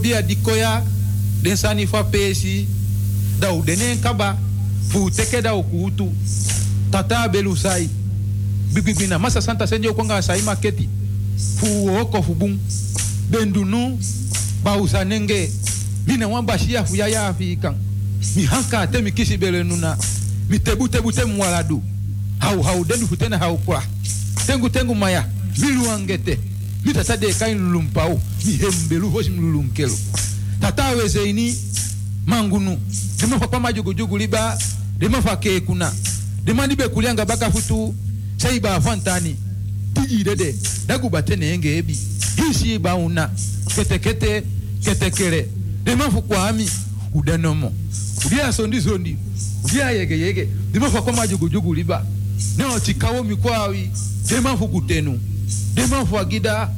bia dikoya den sani fa pesi da u denen kaba fu teke da u kutu tata belu sai bibibina masa santa senjo konga sai maketi. Fu oko fu bum bendunu ba usanenge mina wan bashia fu yaya afikan mi hanka te mi kisi bele nuna. Mi tebu tebu te mwaladu. Hau hau dendu futena hau kwa. Tengu tengu maya milu angete. Mi tata de kain lulumpau dihembelu hoshimlulu mkelo. Tatawe zeini mangunu dima fa majugujugu liba dima fa kekuna dima libe kulianga baka futu saiba fantani. Tijidede dagubatene enge ebi. Hisi bauna ketekete ketekere dima fukwami udenomo udia sondi sondi. Udia yege yege. Dima fa majugujugu liba. Neo tikawo mikwawi. Dima fukutenu dima fagida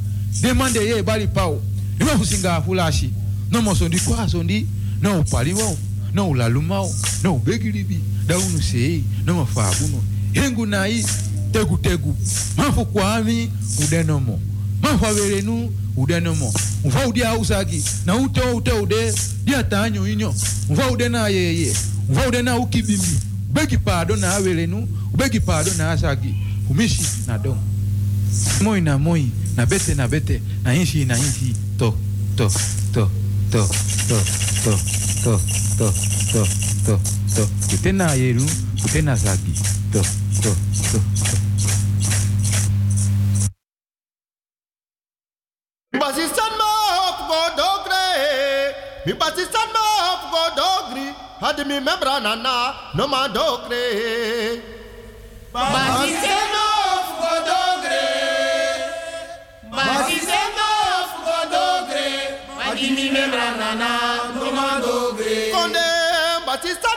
demande ye ebali pawo ni bakusinga afulashi nomosondi kwasondi noupaliwawo noulalumawo noubegilibi daunuseyi nomafaabuno hengu nayi tegutegu mafu kwami udenomo mafu averenu udenomo mva udi ausagi na ute ute ude diatanyo inyo mva ude na yeye mva ude na ukibimbi ubegi pado na averenu ubegi pado na asagi fumishi na domo moi na moi na bete na bete na inshi na inshi to to to to to to to to to to to kutena yeru kutena zagi to to to to Basistan ma hop go dogre. Mi basistan ma hop go dogri. Had mi membra nana no ma dogre. Basistan ma Batista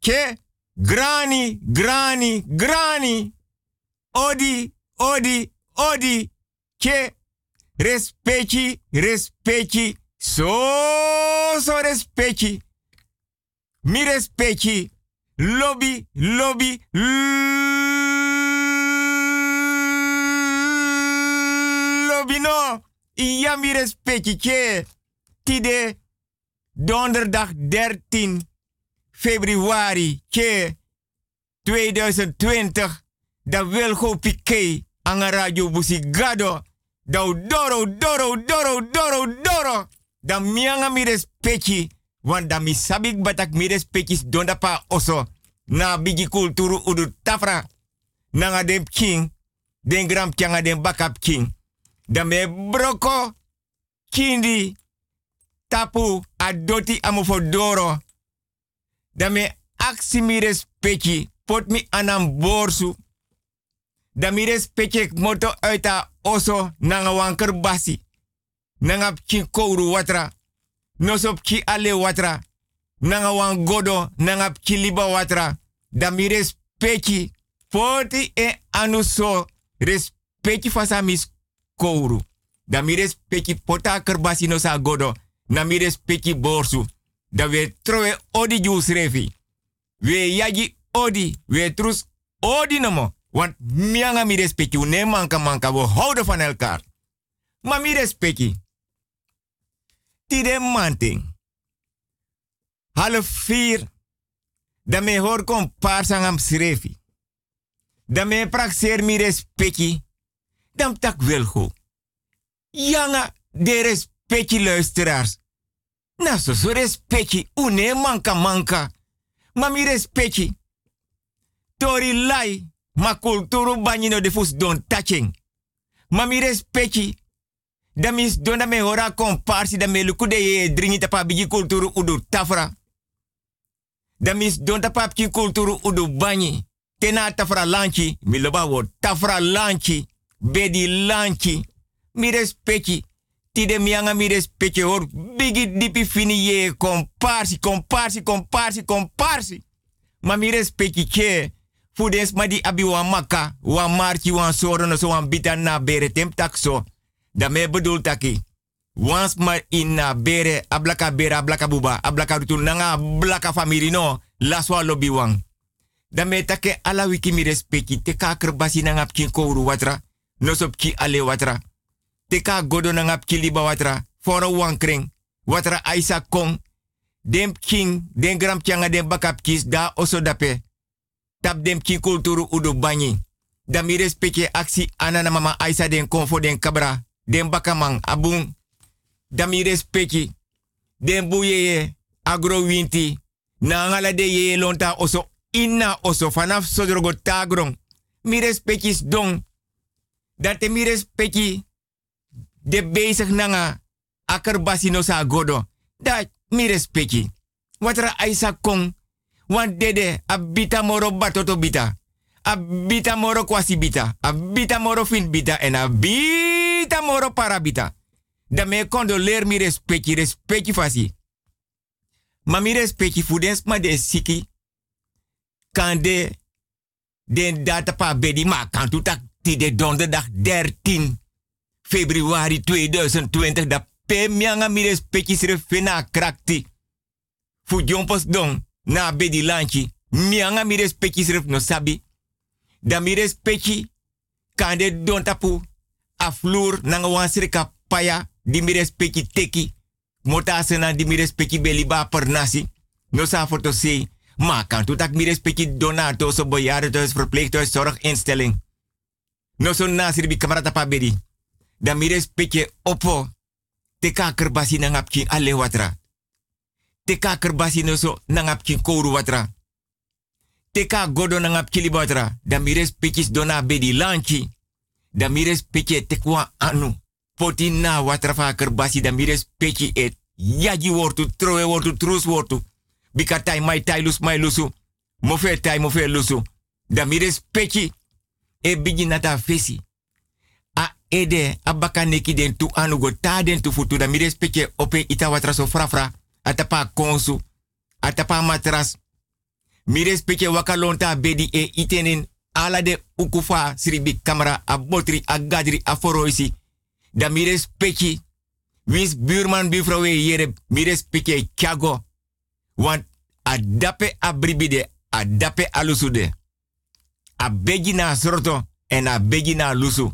Ke, grani, grani, grani. Odi, odi, odi, ke, respecti, so, so respecti. Mi respecti, lobby, lobby, lobby no. Ja, mi respecti, ke, tide, donderdag 13 februari, ke, 2020, da Wilgo Piqué, aan radio Busigado, da doro, doro, doro, doro, doro, da mianga mi respecti, want da mi sabik batak mi respectis donda pa oso, na bigi kulturu udu tafra, nanga dem king, den gram tianga den bakap king, da me broko, kindi, tapu, adoti amufodoro, da me aksi mi respecti, pot mi anam borsu, da mi respecte moto uit oso nanga wanker basi. Nanga kouru watra. Nosop ki ale watra. Nanga wan godo nanga liba watra. Da mi respecte poti e anuso respecte fasa kouru. Da mi respecte pota kerbasi no sa godo. Na mi respecte borsu. Da we trowe odi jus refi. We yagi odi. We trus odi nomo. Want mianga mi respecti, ne manka manka, we houden van elkaar. Maar mi respecti. Tide manting. Half vier. Dan me hoor kom paarsangam srefi. Dan me praxeer mi respecti. Dan tak wel go. Yanga de respecti luisteraars. Na so une manka manka. Maar mi respecti. Tori lai ma kulturu banyino de fus don touching. Ma mi respecti. Da mis don me hora komparsi da me luku de ye kulturu udu tafra. Da mis don tapa kulturu udu banyi. Tena tafra lanchi. Mi loba wo tafra lanchi. Bedi lanchi. Mi respecti. Ti de mianga mi respecti hor. Bigi dipi fini ye komparsi, komparsi, komparsi, komparsi. Ma mi respecti che Fudens ma di maka, wan marchi, wan soro no so wan bita na bere tem takso. Da me bedoel taki. Wans ma in na bere, ablaka bere, ablaka buba, ablaka rutu nanga ablaka no, laswa lobby wang. Da me take ala wiki mi respecti, te ka kerbasi nanga kouru watra, no so pki ale watra. Te ka godo nanga pki liba watra, foro wan kring, watra aisa kong, dem king, den gram tianga den bakap kis, da oso dape tap dem ki kulturu udu banyi. Da mi respecte aksi anana mama Aisa den konfo den kabra, den bakamang abung. Da mi respecte den buyeye agro winti. Na ngala de ye lonta oso inna oso vanaf sodrogo tagron. Mi respecte don. Dat mi respecte de bezig nanga akerbasi no sa godo. Dat mi respecte. Watra Aisa kong Want dede, abita moro batoto bita. Abita moro kwasi bita. Abita moro fin bita. En abita moro parabita. Da me condoleer mi respecti, respecti fasi. Ma mi respecti fudens ma de siki. Kan de den data pa bedi ma kan tu tak ti de donderdag 13 februari 2020 da pe mianga mi respecti sre fena krakti. Fu jompos don na bedi lanchi. Mianga mi respecti sref no sabi. Da mi respecti kande don tapu a floor nanga wan sreka paya di mi respecti teki. Mota asena di mi respecti beliba per nasi. No sa foto se. Ma kan tu tak mi respecti donato so bejaardentehuis, verpleeghuis, zorginstelling. No so nasir bi kamarata pa bedi. Da mi opo. Teka kerbasi nangapki ale watra. Teka kerbasi no so kouru watra. Teka godo nangapki li watra. Da mi respecti dona bedi lanchi. Da mi respecti tekwa anu. Poti na watra fa kerbasi da mi et. Yaji wortu, troe wortu, trus wortu. Bika mai tai mai lusu. Mofe tai mofe lusu. Da mi. E bigi fesi. Ede abaka neki den tu anu go ta den tu futu da mi respecti ope ita watra frafra. Atapa konsu. atapa matras. Mires peke wakalonta bedi e itenin ala de ukufa sribi kamera a botri a gadri a foroisi. Da mires peki wins buurman buurvrouw yere mires peke kyago. Want a dape a bribide a sorto en a begi na lusu.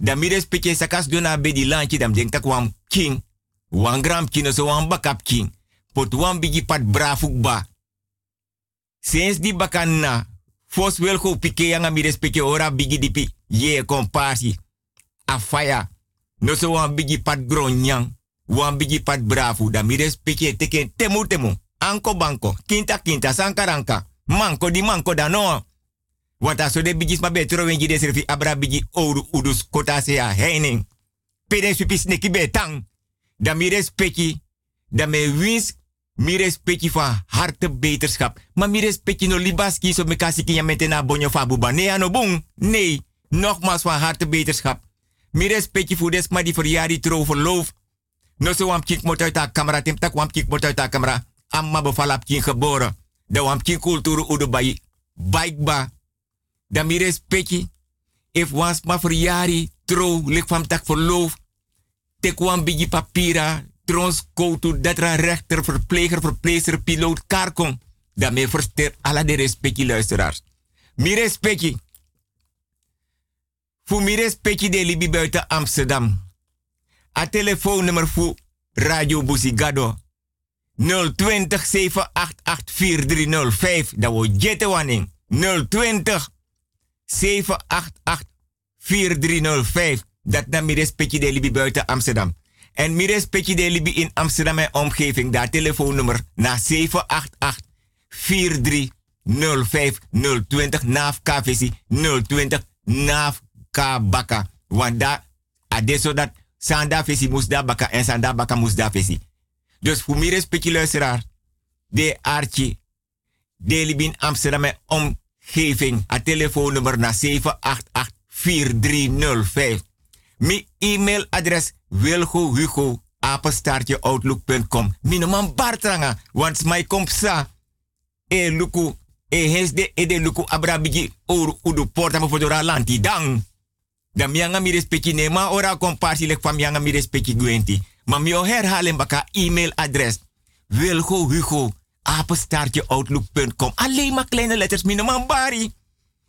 Da mires peke sakas dona bedi lanchi dam den tak wam king. Wan gram kino so wan bakap king. Pot wan bigi pat brafuk ba. Sinds di bakan na, fos wel go pike yang mi respecte ora bigi dipi ye komparsi. Afaya. No so wan bigi pat gronyang. Wan bigi pat brafu. Da mi respecte teken temu temu. Anko banko. Kinta kinta sankaranka. Manko di manko da no. Want aso de bigis ma betro wengi de abra bigi ouro udus kota se a heining. Peden supis neki betang. Da mi respecte. Da me wins mi respecti van harte beterschap. Maar mi respecti no libaski so me kasi kinya metena bonyo fabuba. Nee ano boom. Nee. Nogmaals van harte beterschap. Mi respecti voor des maar die verjari trouw verloof. No so wam kik mot uit camera. Tim tak wam kik mot uit camera. Amma bevalap kin geboren. Da wam kin kulturu bai. Baikba. Da mi respecti. If wans ma verjari trouw lik van tak verloof. Tek wam bigi papira trons koutu datra rechter, verpleger, verpleger, piloot, karkon. Daarmee verster alle de respectie luisteraars. Mi respectie. Voor mi respectie de libi buiten Amsterdam. A telefoonnummer voor Radio Busigado. 020 788 4305. Dat wordt jette wanning. 020 788 4305. Dat dan mi respectie de libi buiten Amsterdam. En Mires Petje de Libi in Amsterdam en omgeving. Daar telefoonnummer naar 788 4305 020 NAF KVC 020 NAF Kabaka. Want daar, adesso dat Sanda Vesi moest daar baka en Sanda Baka daar Vesi. Dus voor Mires Petje luisteraar, de Archie, de Libi in Amsterdam en omgeving. A telefoonnummer naar 788 4305. Mi e-mailadres wilgo hugo apenstaartje outlook.com. Minoman bartranga, want mij komt. E luku, e hens de e de luku abrabigi oru udu porta mo fodora lanti dang. Da mianga mi respecti nema ora komparsi lek fam mianga mi respecti gwenti. Ma mi o herhalen baka e-mailadres. Wilgo hugo apenstaartje outlook.com. Alleen maar kleine letters minoman bari.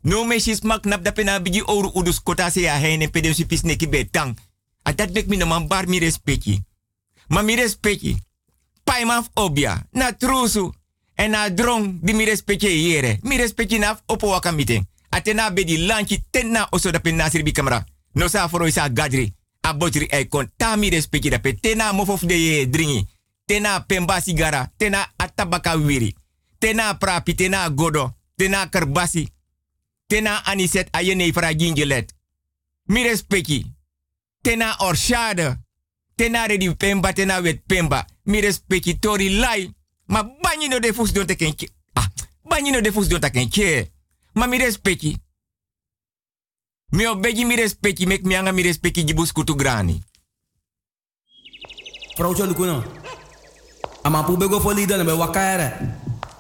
No meisjes mak nap da pena bigi oru udus kota se ya heine peden supis neki betang. A dat mek mi no man bar mi respecti. Ma mi respecti. Pai maf obia. Na trusu. En na drong di mi respecti yere. Mi respecti naf opo waka meeting. Atena be di lanchi tenna oso da pena sirbi kamera. No sa foro isa gadri. A botri e kon ta mi respecti da pe tena mofof de dringi. Tena pemba sigara. Tena atabaka wiri. Tena prapi. Tena godo. Tena kerbasi tena aniset ayene fra gingelet. Mi respecti. Tena orshade. Tena redi pemba, tena wet pemba. Mi respecti tori lai. Ma banyi no de fus don te Ah, banyi no de fus don Ma mi respecti. Mi obegi mi respecti, mek mi anga mi kutu grani. Ama pu bego fo leader na be wakare.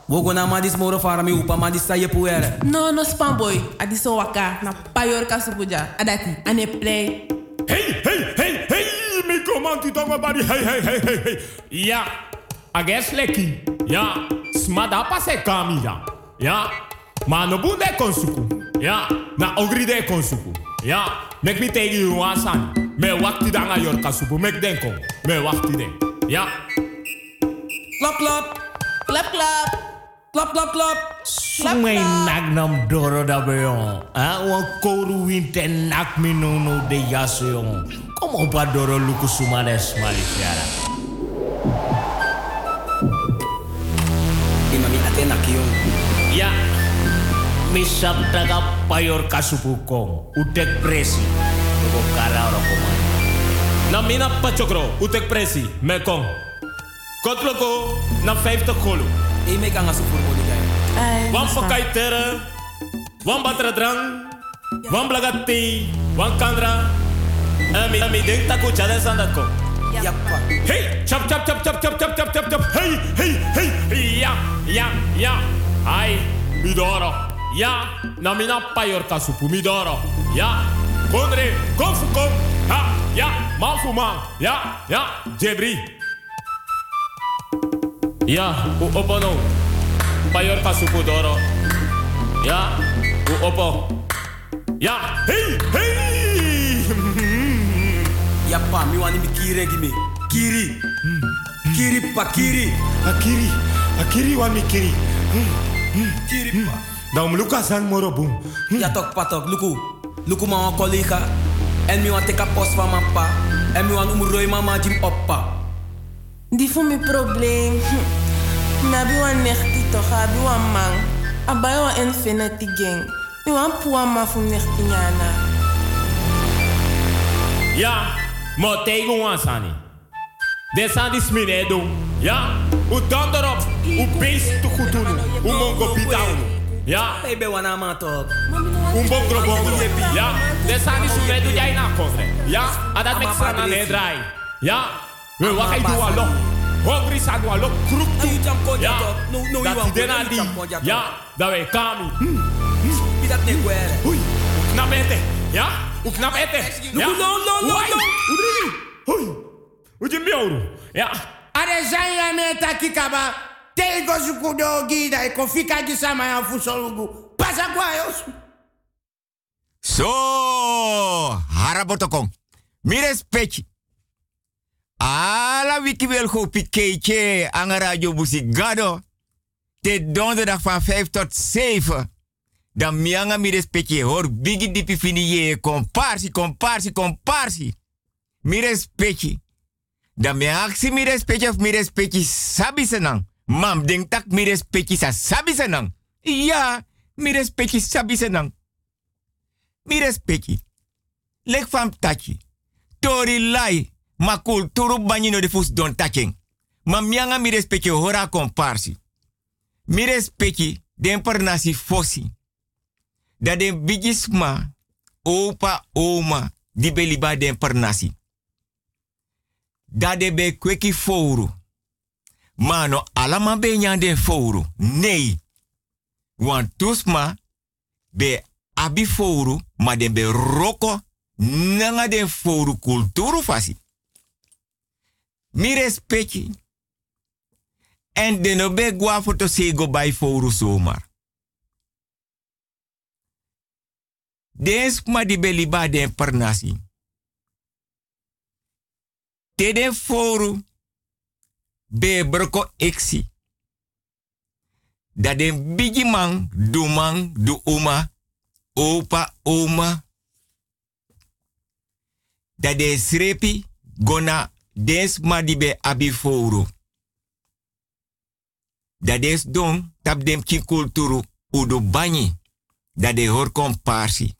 Wogo na madis moro fara mi upa madis sa yepu ere. No, no spam boy. Adi so waka na payor kasupuja. Adati, ane play. Hey, hey, hey, hey, mi komanti tonga bari. Hey, hey, hey, hey, hey. Ja, ages leki. Ja, smada pase kami ja. Ja, ma no bunde konsuku. Ja, na ogri de konsuku. Ja, mek mi tegi you wasan. Me wakti danga yor kasupu. Mek denko. Me wakti den. Ja. Klap, klap. Klap, klap. Klap, klap, klap. Sumay nak nam doro da beyon. Ah, wan koru winte nak mi no no de yaso yon. Kom op a doro luku sumade smali fiara. Imami ate nak yon. Ya. Mi sap taga payor kasupu kong. Utek presi. Luko kara ora komay. Na mina pachokro, utek presi, me kong. Kotloko, na 50 golu. E me kan asu voor guy. Wan pakai tere, wan batra drang, wan blagati, wan kandra. En mi mi denk taku chade sandat ko. Yappa. Hey, chop, chop, chop, chop, chop, chop, chop, chop, chop. Hey, hey, hey. Ja, ja, ja. Ai, midoro. Ja, na mina payor kasupu midoro. Ja, konre, konfu kon. Ha, ja, manfu man. Ja, ja, jebri. Ja, u opono. Payor kasupu doro. Ja, u opo. Ja, hey, hey. Yappa, mi wani mi kiri gimi. Kiri. Kiri pa kiri. Akiri, akiri wa mikiri. Kiri pa. Dan luka san moro boom. Ja tok patok, luku. Luku ma wan collega. En mi wan teka post van mijn pa. En mi wan umuroi mama jim oppa. Die voor mijn probleem. Nabi wan nechti toch, abi wan man. Abai wan infinity gang. Mi wan puwa ma fu nechti nyana. Ja, maar tegen ons aan. Dit zijn die. Ja, u dan erop. U beest te goed doen. Mongo bitaun. Ja, Baby wana ma tok. u bongro bongro. Ja, dit zijn die sminedo jij na kofre. Ja, en dat ne draai. Ja, we wakai do alo. Hungry sa do alo. Kroep toe. Ja. Dat die dena die. Ja. Dat wij kami. Is dat niet kwere? Oei. Ja. Hoe no, No, no, no, no. Hoe drie? Oei. Hoe je meta kikaba. Tego zukudo gida. e kon fika gisama ya fusolugu. Pasa. So, harabotokong. Mi respecti. Ala wiki wil go piketje aan radio Busigado. Te donderdag van 5 tot 7. Dan mianga mires pechi hoor bigi dipi fini ye. Comparsi, comparsi, comparsi. Mires pechi. Dan me aksi mires pechi of mires pechi sabi senang. Mam denk tak mires pechi sa sabi senang. Ja, mires pechi sabi senang. Mi respecti. Lek fam tachi. Tori lai. Ma kulturu banyi no de fus don taking. Ma mianga mi respecti hora komparsi. Mi respecti den per nasi fosi. Da den bigisma opa oma di beliba den per. Da de be kweki fouru. Mano alama be nyan den fouru. Nee. Want tusma be abi fouru, ma den be roko nanga den fouru kulturu fasi. Mi respecti. En den no be gwa foto sego by fouru somar. Den ma di be liba den pernasi. Te den fouru be broko eksi. Dat den bigi man, du man, du oma, opa, oma. Dat de srepi gona des madibe abi fouru. Dat des don tap dem ki kulturu udu banyi. Dat de hor komparsi.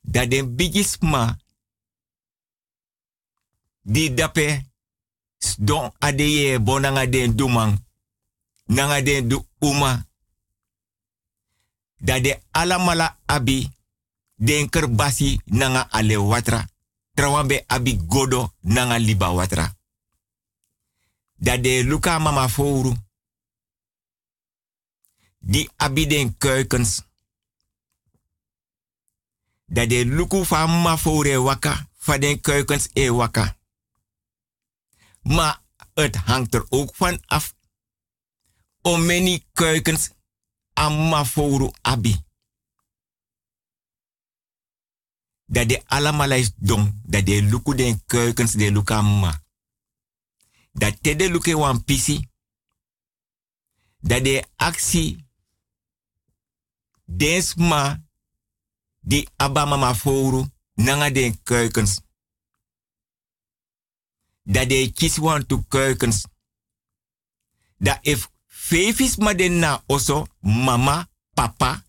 Dat de bigisma di dape don adeye bonanga den dumang. Nanga den du uma dat de alamala abi den kerbasi nanga ale watra. Trawambe abi godo nanga liba watra. De luka mama fouru. Die abi den keukens. Dat de luku van mama foure waka. Van den keukens e waka. Maar het hangt er ook van af. Om many keukens amma fouru abi. Dat de allemaal is dom. Dat de luku den keukens de luka ma. Dat te de luke wan pisi. Dat de actie desma di abba mama fouru nanga den keukens. Dat de kies wan tu keukens. Dat if Fefis maden na oso mama, papa,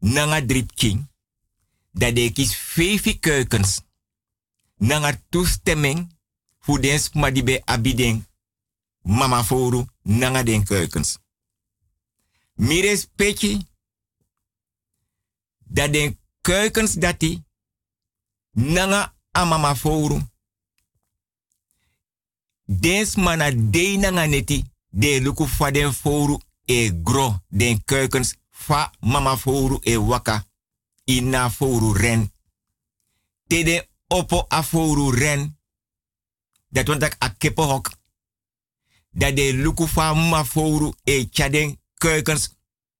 nanga drip king. Dat de kies fefi keukens. Nanga toestemming voor den smadibe abiden mama foru nanga den keukens. Mi respecti dat den keukens dati nanga a mama fouru. Des mana de nanga neti de luku fa den fouru e gro den keukens fa mama fouru e waka ina fouru ren. Te de opo a ren. Dat want ik a hok. Dat de luku e chaden keukens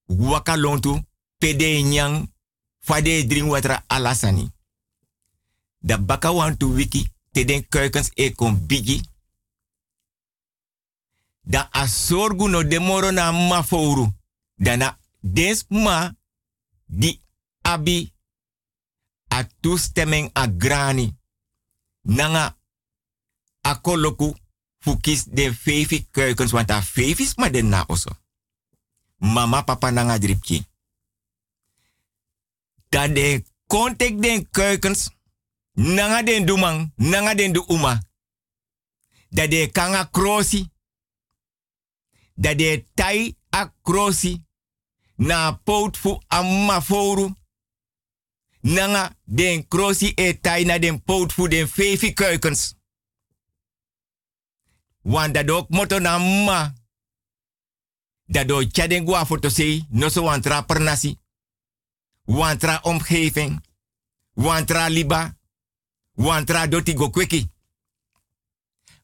waka lontu pede nyang fa de drink water alasani. Da baka want to wiki te den keukens e kon bigi. Da a sorgu no demoro na ma fouru. Dana des ma di abi a toestemming a grani. Nanga a koloku fukis de fevi keukens, want a fevis ma den na oso. Mama papa nanga dripki. Da de kontek den keukens, nanga den dumang, nanga den du uma. Da de kanga krosi, da de tai a krosi, na pout fu amma foru. Nanga den krosi e tai na den fu den fevi keukens. Want dat ook moto na ma. Dat do chaden gua foto sei, no so wantra per nasi. Wantra omgeving. Wantra liba. Wantra doti go kweki.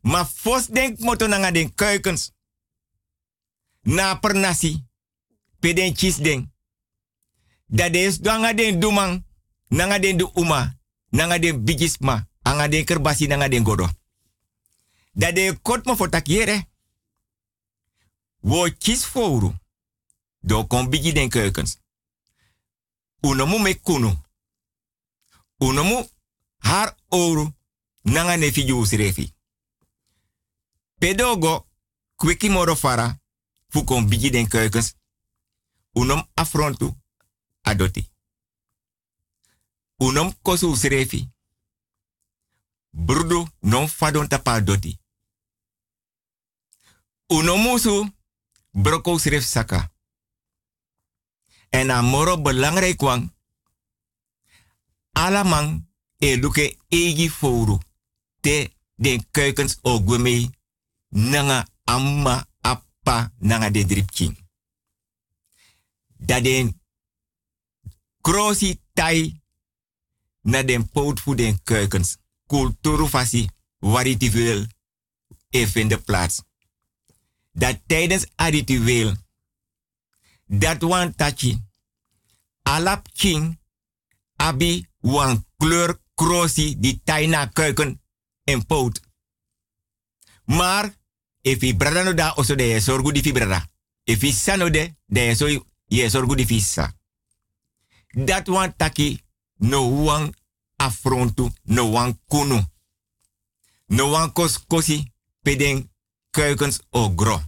Ma fos denk moto nanga den keukens. Na per nasi. Peden chis den. Dat is danga den dumang. Nanga den du uma. Nanga bigisma. Anga den kerbasi nanga den godo. Dat de kot mo takiere. Wo fouru. Do bigi den keukens. Unomu me kunu. Unomu har oru. Nanga nefi jus refi. Pedogo kweki moro. Fu kon bigi den keukens. Unom afrontu. Adoti. Unom kosu srefi. Brudo non fadon tapa doti. Uno musu broko sref saka. En a moro belangrijk kwang. Alamang e luke egi fouru. Te den keukens ogweme nanga amma appa nanga de dripking. Dat den krosi tai na den poot voor den keukens. Kulturu fasi waritueel e vinden plaats. Dat tijdens a ritueel dat wan tachi alap king abi wan kleur krosi di taina keuken en poot. Maar if i brada no da oso de sorgu di fi brada. Sano de de so ye di fi sa. Dat wan taki no wan afrontu, no wan kunu. No wan kos kosi peden keukens o gro.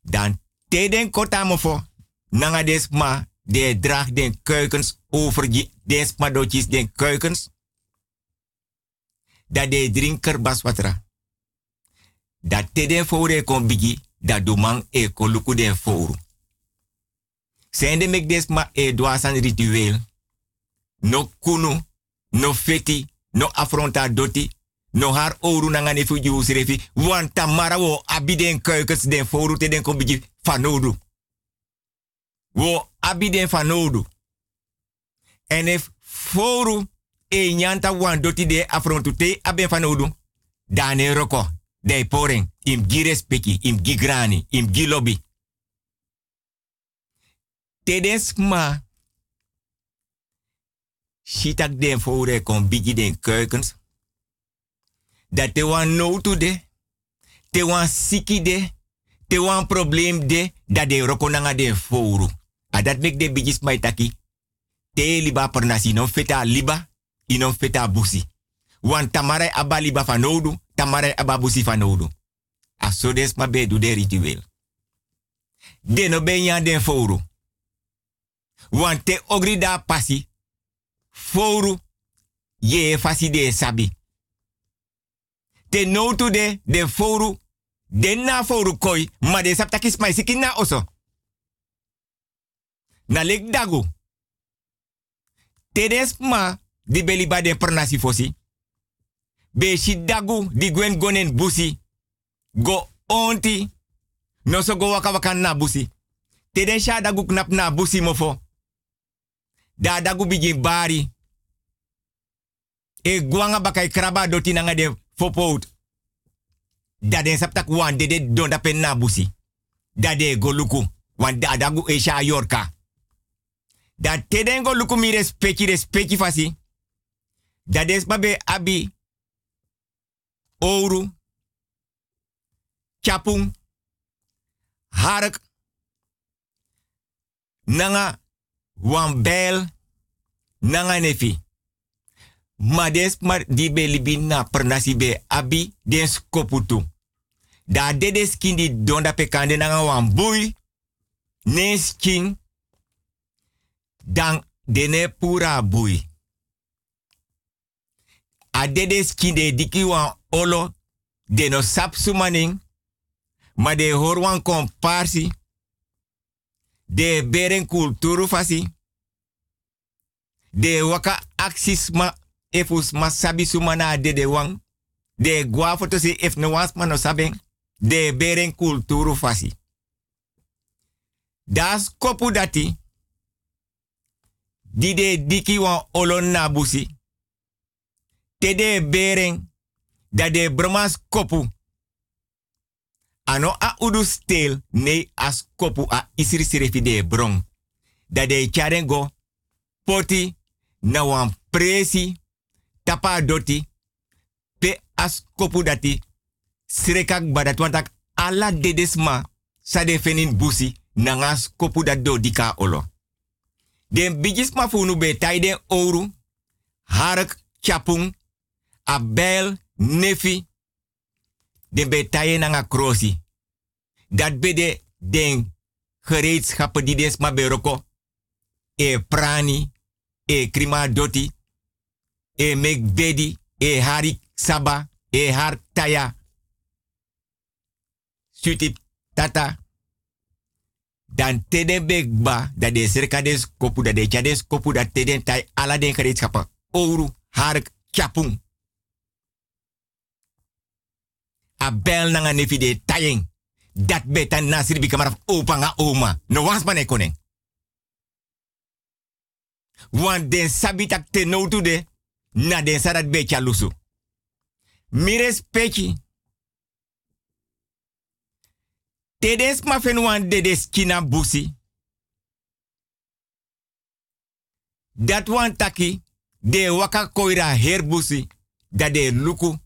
Dan teden kotamofo nanga des ma de draag den keukens over je des ma dotjes den keukens. Dat de drinker baswatra. Dat teden fore kon bigi dat dumang e kon luku den foru. Zijn de mek des ma e doasan ritueel. No kunu, no feti, no afronta doti, no har oru nanga ne fuji usrefi, wan tamara wo abiden keukens den foru te den kombiji fanodu. Wo abiden fanodu. En foru e nyanta wan doti de afrontu te aben fanodu, dane roko, de poring, im gi respeki, im gi grani, im gi lobby. Tedes ma, Sitak den fore kon bigi den keukens. Dat te wan no to de. Te wan siki de. Te wan probleem de. Dat de roko nanga den foru. A dat mek de bigis mai taki. Te liba per nasi non feta liba. Inon feta busi. Wan tamarai aba liba fanodu. Tamarai aba busi fanodu. A so des ma be du de ritueel. De no ben yan den foru. Wan te ogri da pasi foru ye fasi de sabi. Te notu de de foru de na foru koi ma de sapta kis mai sikin na oso. Na lek dagu. Te des ma di beli ba den pernasi fosi. Be si dagu di gwen gonen busi. Go onti. No so go waka na busi. Teden sha dagu knap na busi mofo. Da dagu bari. E guanga bakai kraba doti nanga de fopout. Da den saptak wan dede donda pen na busi. Da de go luku. Wan da dagu e yorka. Da teden go luku mi respecti respecti fasi. Da des babe abi. Ouro. Chapung. Hark. Nanga wan bel. Nanga nefi. Ma des di be libi na pernasi be abi den skoputu. Da dedes kindi donda pe kande nanga wan bui. King. Dan dene pura bui. A dedes kinde diki wan olo. Deno sap sumaning. Ma de hor wan komparsi. De beren kulturu fasi. De waka aksis efus ma sabi de de wang. De gwa foto si if no wans ma saben. De beren kulturu fasi. Das kopu dati. Di de diki wan olon na busi. Te de beren. Da de bromas kopu. Ano a udu stel. Nee as kopu a isiri sirefi de brong. Da de charengo. Poti. Na wan presi. Tapa doti. Pe as kopu dati. Srekak badat wantak ala dedesma. Sa de fenin busi. Nangas kopu dat do dika olo. Den bigis ma funu be tai den oru. Hark chapung. Abel nefi. Den be taie nanga krosi. Dat bede den gereedschappen die des ma beroko. E prani. E krima doti. E mek bedi. E harik saba. E har taya. Suti tata. Dan teden begba dat de serkades kopu dat de chades kopu dat teden tai ala den gereedschappen. Oru, hark, chapung. A bel nanga nefi de tayeng. Dat beta nasir bi kamaraf opa nga oma. No man ekonen. Wan den sabitak te no de. Na den sarat becha lusu. Mires pechi. Tedes ma fen wan dedes kina busi. Dat wan taki. De waka koira her busi. Dat de luku.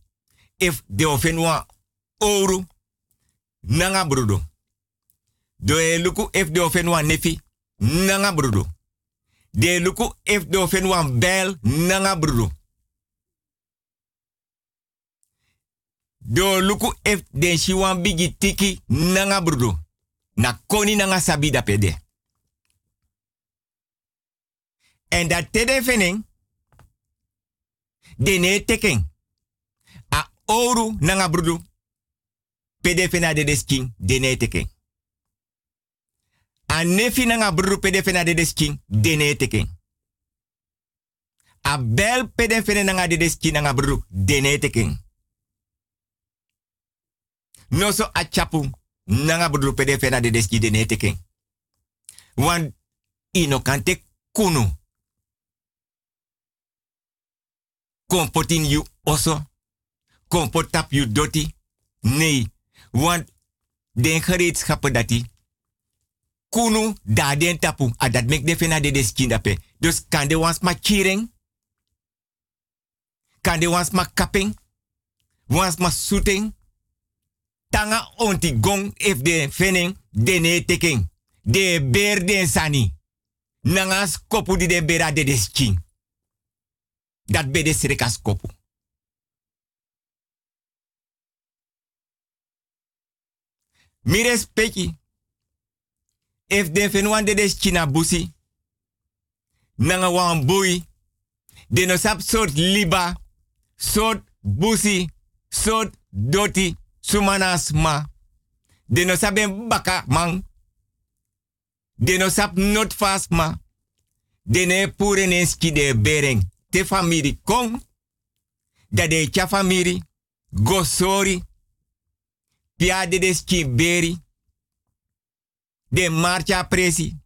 If de ofen oru. Nanga brudo. Do e luku if de nefi. Nanga brudo. De luku if de bel. Nanga brudo. Do luku if den shi wan bigi tiki nanga brudo. Na koni nanga sabi da pede. En dat tede fening. Dene teken. A oru nanga brudo. Pede fena de desking dene teken. A nefi nanga brudo pede fena de desking dene teken. A bel pede fena nanga de desking nanga brudo dene teken. No so a chapu brudo pede fena de desking dene teken. Wan ino kante kunu. Kompotin you oso. Kompotap you doti. Nee, want den gereedschappen dat die kunu da den tapu a dat mek de fena de deskin dape. Dus kan de wans ma kiring? Kan de wans ma kapping? Wans ma soeting? Tanga onti gong if de fening dene teking. De ber den sani. Nangas kopu di de bera de deskin. Dat be de srekas kopu. Mi respecti. If den fen wan de des china busi. Wan bui. De no sap sort liba. Sort busi. Sort doti. Sumanas ma. De no saben baka man. De no sap not fast ma. De ne pure neski de bereng. te famiri kon. Da de cha famiri. Gosori. Pia de des beri. De marcha presi.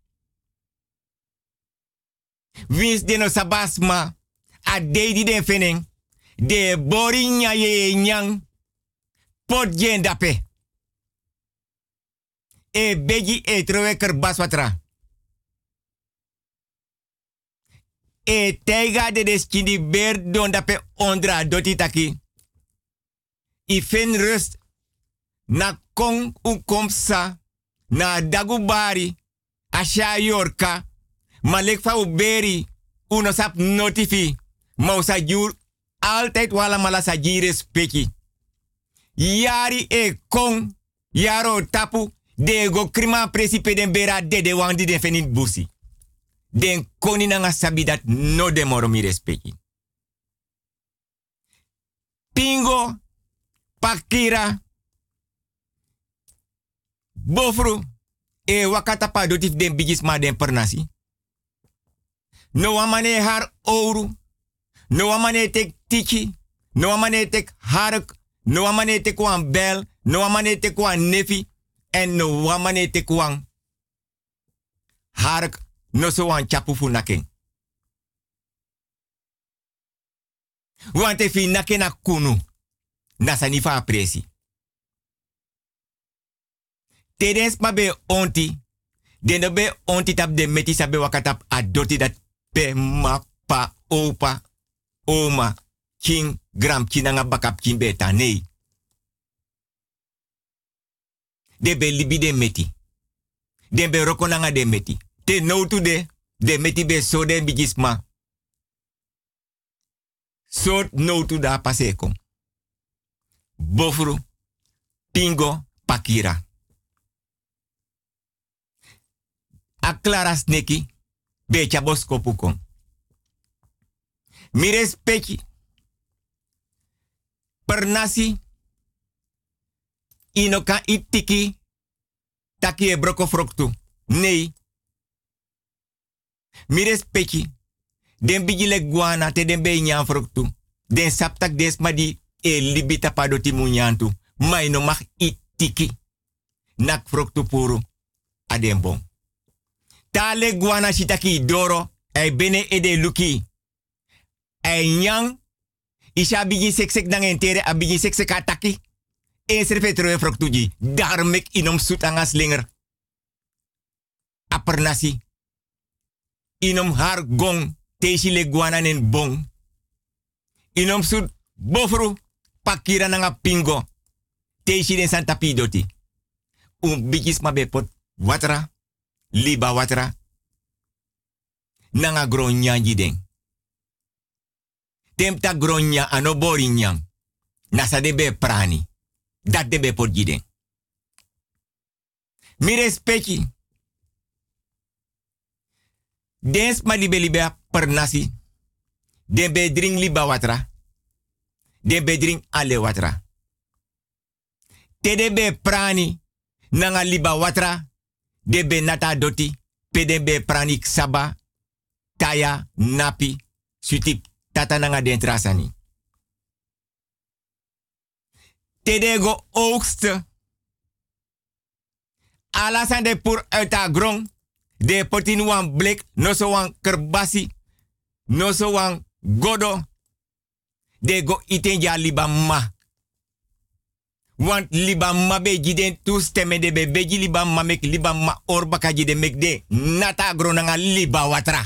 Wins de no sabasma. A deidi den feneng. De bori nya ye nyang. Pot dape. E begi e trowe watra. E teiga de des kindi ber don dape ondra doti taki. I fen rust na kong un komsa na dagubari asha yorka malek fa uberi uno sap notifi mausa jur altijd wala mala. Yari e kong yaro tapu de go krima presipe den bera de wandi den fenin busi. Den koni nga sabi dat no de moro mi respeki. Pingo, pakira, bofru, e wakata pa dotif den bigis ma den pernasi. No amane har ouro, no amane tek tiki, no amane tek hark, no amane tek wan bel, no amane tek wan nefi, en no amane tek wan hark no so wan chapu fu naken. Fi naken na kunu. Na sanifa apresi. Tedens ma be onti. Den be onti tap de meti sabe wakatap adoti dat pe ma pa opa oma king gram kinanga bakap kin beta nei. De be libi de meti. Den be rokonanga de meti. Te no to de, de meti be so bigisma. So no to da paseko. Bofru, pingo, pakira. A clara sneki, becha boskopuko. Mi respecti. Per nasi, inoka itiki, taki e broko froktu. Nee. Mi respecti. Den bigile guana te den be nyan froktu. Den saptak des madi e libita padoti munyantu. Mai no mag itiki. Nak froktu puru. Adem bon. Tale guana shitaki doro. E bene ede luki. E nyang. Isha bigi seksek dan entere a bigi seksek ataki. E serve troe froktuji. Darmek inom sut angas linger. Apernasi. Inom har gong. Teisi le guana nen bong. Inom sut bofru. Pakira nanga pingo. Teisi den santa pidoti. Um bigis ma bepot. Watra. Liba watra. Nanga gronya jiden. Temta gronya anobori nyang. Nasa debe prani. Dat debe pot jiden. Mi respecti. Dens ma libe libe per nasi. Den be drink liba watra. Den be drink watra. Te prani. Nanga liba watra. De be nata doti. Pe de be prani ksaba. Taya, napi. Sutip tata nanga den trasani. Te de go oogsten. Alasan de pur uit a grond. De potin wan blik, no so wan kerbasi, no so wan godo. De go iten ja ma. Want liba ma be jiden tu stemme de be beji liba ma mek liba ma orbaka jide mek de nata gronanga liba watra.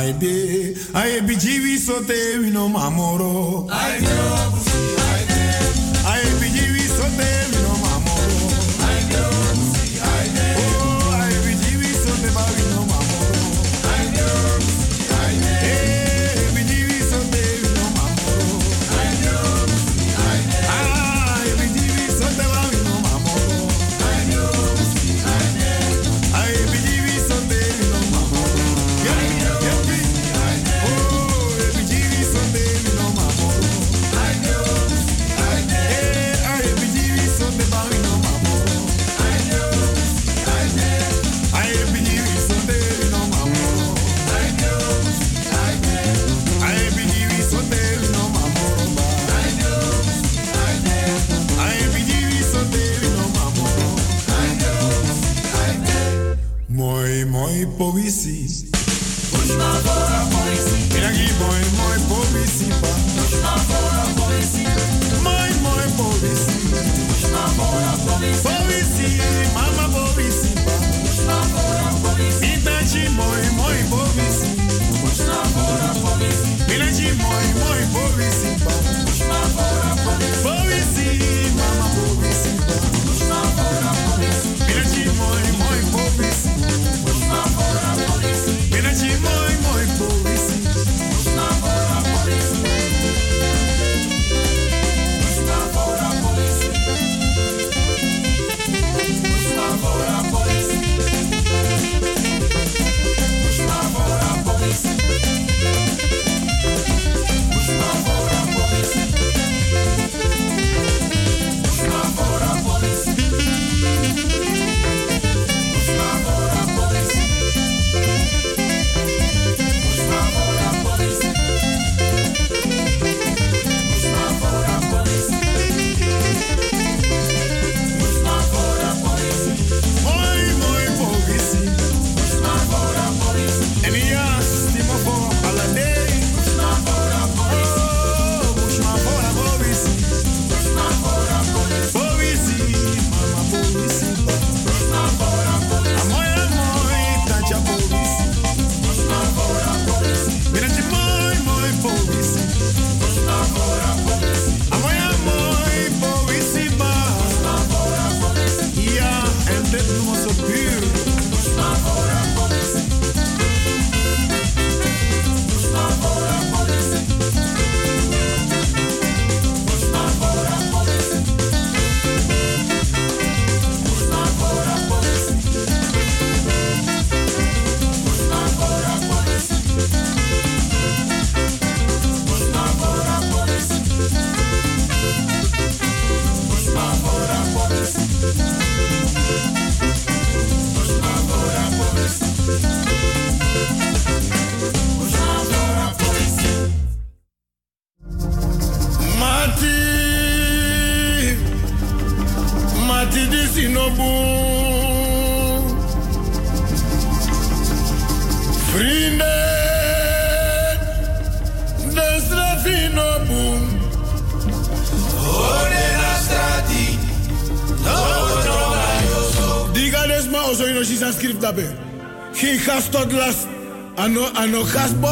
I know. Ano,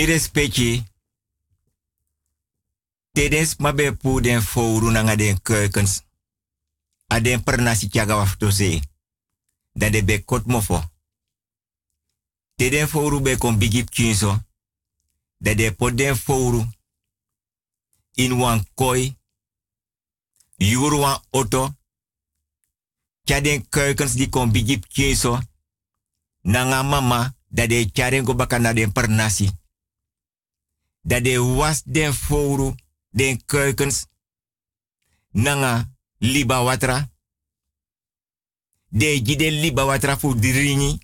Mi respecti. Tedens mabe pu den fouru nanga den keukens. A den pernasi tiaga wafto se. Dan de be kot mofo. Teden fouru be kon bigip kinso. Da de pot den fouru. In wan koi. Yuru wan auto. Tja den keukens di kon bigip kinso. Nanga mama. Da de tjaren go baka na den pernasi dat de was den fouru, den keukens, nanga liba watra. De gide liba watra fu dirini.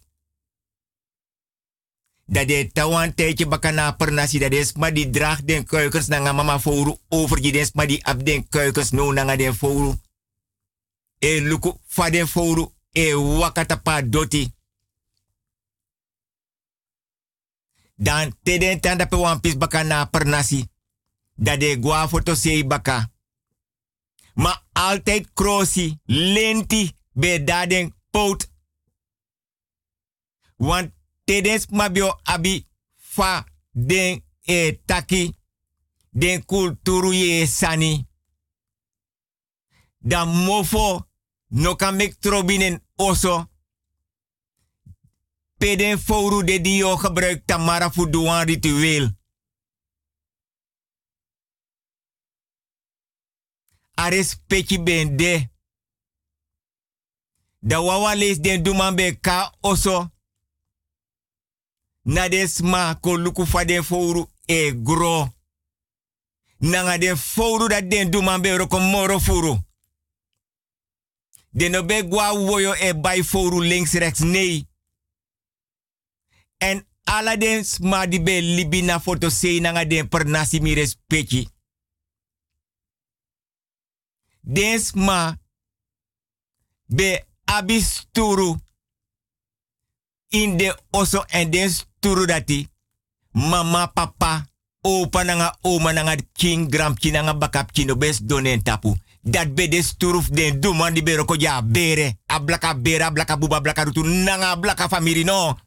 Dat de tawan bakana pernasi, dat de die draag den keukens nanga mama fouru over die ma die ab den keukens no nanga den fouru. E luku fa den fouru, e wakata pa doti. Dan teden tanda pe wan pis baka na per nasi. Dat de gua foto sei baka. Ma altijd krosi, lenti, be daden. Want tedens mabio abi fa den e taki, den kulturu ye sani. Dan mofo no kan trobinen oso peden fouru de dio gebruikt tamara voor douan ritueel. Ares peki bende. Da wawa les den duman be ka oso. Na des ma ko luku fa den fouru e gro. Nanga den fouru dat den duman be roko moro furu. Den no be gwa woyo e bay fouru links rechts nee. En ala den sma di be libi na foto sei nanga den per nasi mi respecti. Den sma be abisturu in de oso en den sturu dati mama papa opa nanga oma nanga king gramchi nanga bakap kino bes donen tapu. Dat be de sturuf den duman di bere. Ablaka bere, ablaka buba, ablaka rutu nanga ablaka famiri no.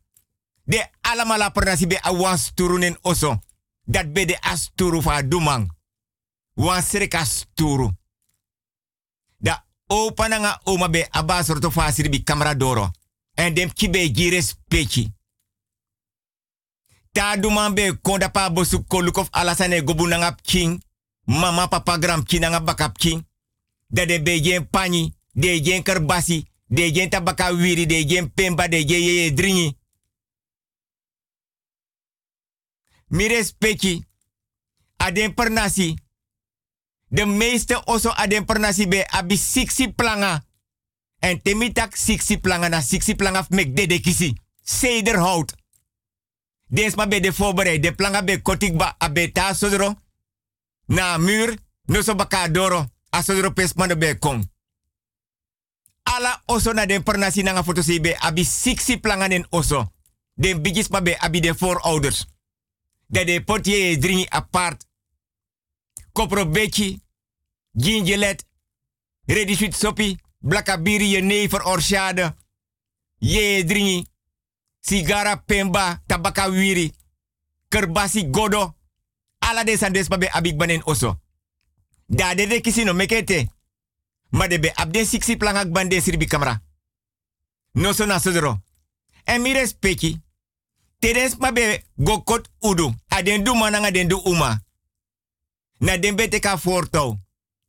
De alamala pernasi be awas turunen oso. Dat be de asturu fa dumang. Wan sereka sturu. Da opa nanga oma be abasor to fasiri bi kamera doro. En dem kibe gires pechi. Ta duman be konda pa bosu kolukov alasane gobu nanga king. Mama papa gram king nanga bakap king. Da de be jen pani, de jen kerbasi, de jen tabaka wiri, de jen pemba, de jen ye dringi. Mi respecti aden. De meeste oso aden pernasi be abi siksi planga. En temitak siksi planga na siksi planga mek dede kisi. Sederhout. Des ma be de voorbereid. De planga be kotik ba abe. Na muur. No so baka doro. A sodro pes man be kong. Ala oso na den pernasi na nga foto si be abi siksi planga den oso. Den bigis ma be abi de voorouders dat de potje dringi apart. Kopro beki, gingelet, ready sweet sopi, blakabiri je never orshade. Ye dringi, sigara pemba, tabaka wiri, kerbasi godo. Ala de sandes babe abik banen oso. Da de de kisino mekete. Ma de be abden siksi plangak bande sirbi kamera. No so na sodro. En. Tedes mabe gokot udu. Aden du mananga den du uma. Na den bete ka forto.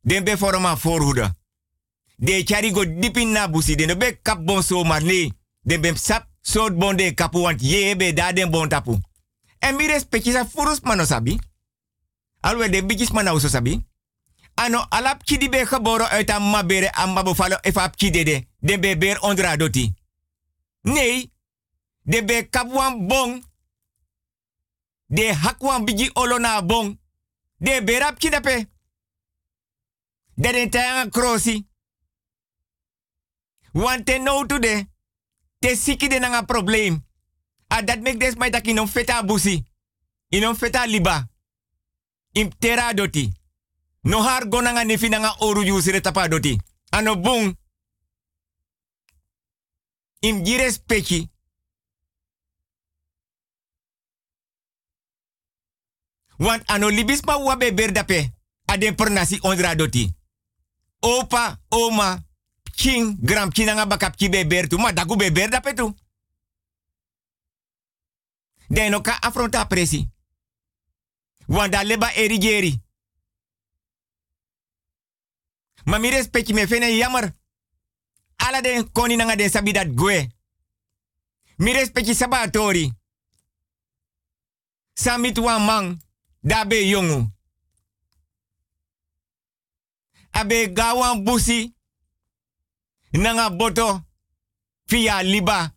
Den be forma voorhoede. De chari go dipin na busi. Den be kap bon so nee. Den be sap soort bon de kapu want ye be da den bon tapu. En mi respecti sa furus mano sabi. Alwe de bijis mana uso sabi. Ano alap ki di be geboren uit een mabere en mabofalo if ap ki dede. Den be beer onder adoti. Nee, de be kapwan bong. De hakwan bigi olona bong. De be rap kidape. De den tayanga krosi. Want te no to de. Te siki de nanga probleem. A dat mek des mai tak inon feta busi. Inon feta liba. Im tera doti. No har gonanga nefi nanga oru yusire tapa doti. Ano bung. Im gires peki. Want ano libisma wa beber dape. Aden per nasi ondra doti. Opa, oma, king, gram kinanga bakap ki beber tu. Ma dagu beber dape tu. Den no ka afronta presi. Want da leba erigeri. Ma mi respecti me fene jammer. Ala den koni nanga den sabi dat gue. Mi respecti sabatori. Samit wan man. Dabe yongu. Abe gawan busi. Nanga boto. Via liba.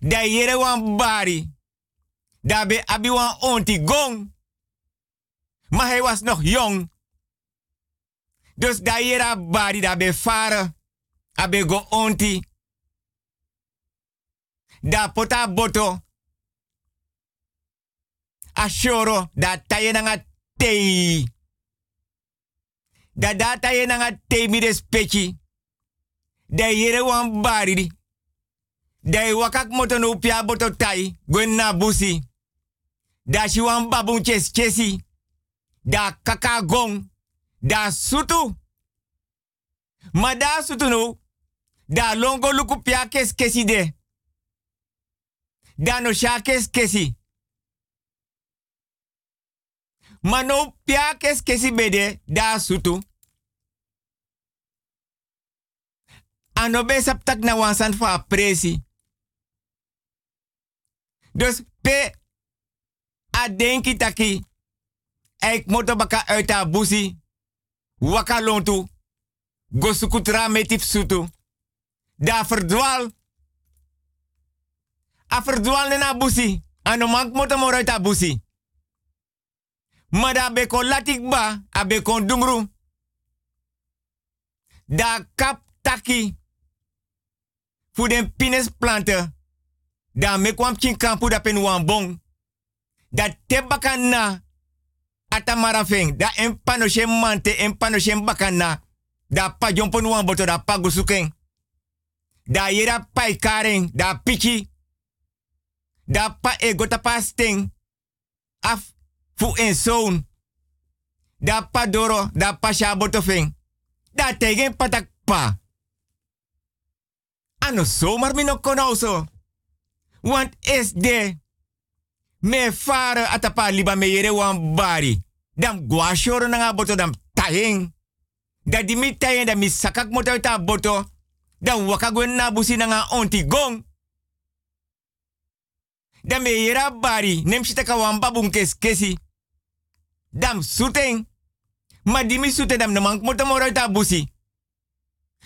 Da yere wan bari. Dabe abi wan onti gong. Maar hij was nog jong. Dus da yera bari da be. Abe go onti. Da pota boto. Ashoro da taye nanga tei. Da da taye nanga tei mi respecti. Da yere wan bari di. Da wakak moto no pia boto tai. Gwen busi. Da shi wan babun ches chesi. Da kaka gong. Da sutu. Ma da sutu no. Da longo luku pia kes kesi de. Da no sha kes kesi. Ma no pia kes kesi bede da sutu. Ano be saptak na wansan fa presi. Dus pe a denki taki. Eik moto baka uit busi. Waka lontu. Go sukutra metif sutu. Da verdwaal. A verdwaal na busi. Ano mank moto mo uit a busi. Maar da be kon latik a. Da kap taki. Fu den pines. Da me kwam chin kampu da pen wan. Da te bakana. Ata marafeng. Da en panoshe mante, en panoshe bakana. Da pa jompon wan da pa. Da yera da pichi. Da pa egota pa sting. Af fu en zoon. Da pa doro, da shabotofeng. Da tegen patak pa. Ano zomaar mi no konoso. Want is de. Me fare atapa liba me yere wan bari. Dam gwa shoro nga boto dam tahing. Da di mi tahing da mi sakak moto boto. Dan waka gwen na busi nga onti gong. Dan me yera bari. Nem shitaka wan kesi. Dam suteng. Ma di mi sute dam moro ta busi.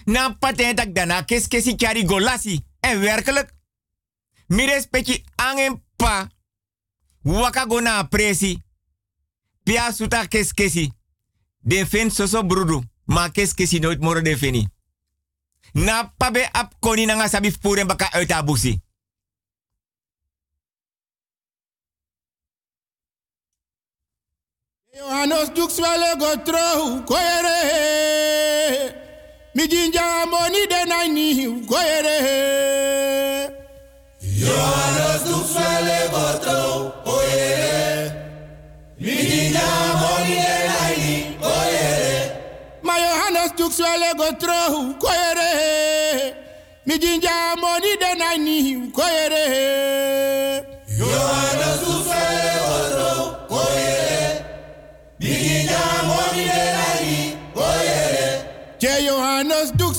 Na paten tak dana kes kesi kari golasi. En werkelijk. Mi respecti angen pa. Waka go na presi. Pia suta kes kesi. Den soso brudu. Ma kes kesi nooit moro den feni. Na pabe ap koni nanga sabi furen baka uit a busi. Johannes Dukswelle go through, go ere. Mi jinja money den I need, go ere. Johannes Dukswelle go through, go ere. Mi jinja money den I need, go ere. My Johannes Dukswelle go through, go ere. Mi jinja money den I need, go ere. Yeah, your highness, Duke.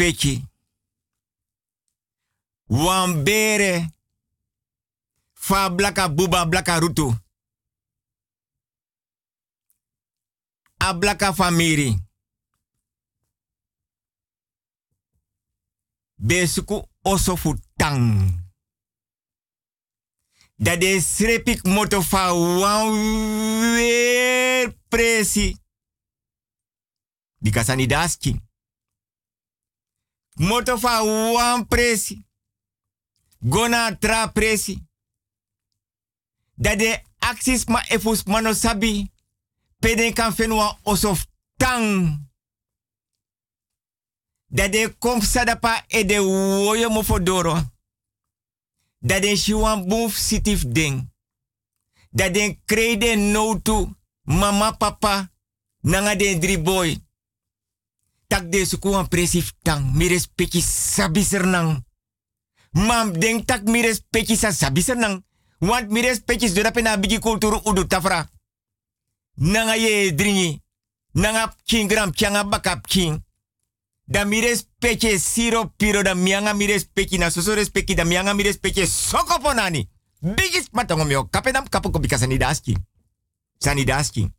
Respecti. Wan. Fa blaka buba blaka rutu. A blaka famiri. Besuku oso fu tang. Dat de srepik moto fa wan weer presi. Di kasani daski. Moto wan presi. Gona tra presi. Dat de ma efus mano sabi. Peden kan fenwa osof tang. Dat de kom sadapa e de woyo mo fodoro. Dat de shiwan boef sitif ding. Dat de krede no tu mama papa nanga de drie boy. Tak de suku an presif tang mi respecti sabi sernang. Mam denk tak mi respecti sa sabi sernang. Want mi respecti zoda pena bigi kulturu udu tafra. Nanga ye dringi. Nanga kingram kyanga bakap king. Da mi respecti siro piro da mianga mi respecti na soso respecti da mianga mi respecti soko ponani. Bigis matangom yo kapedam kapu ko bika sanidaski. Sanidaski.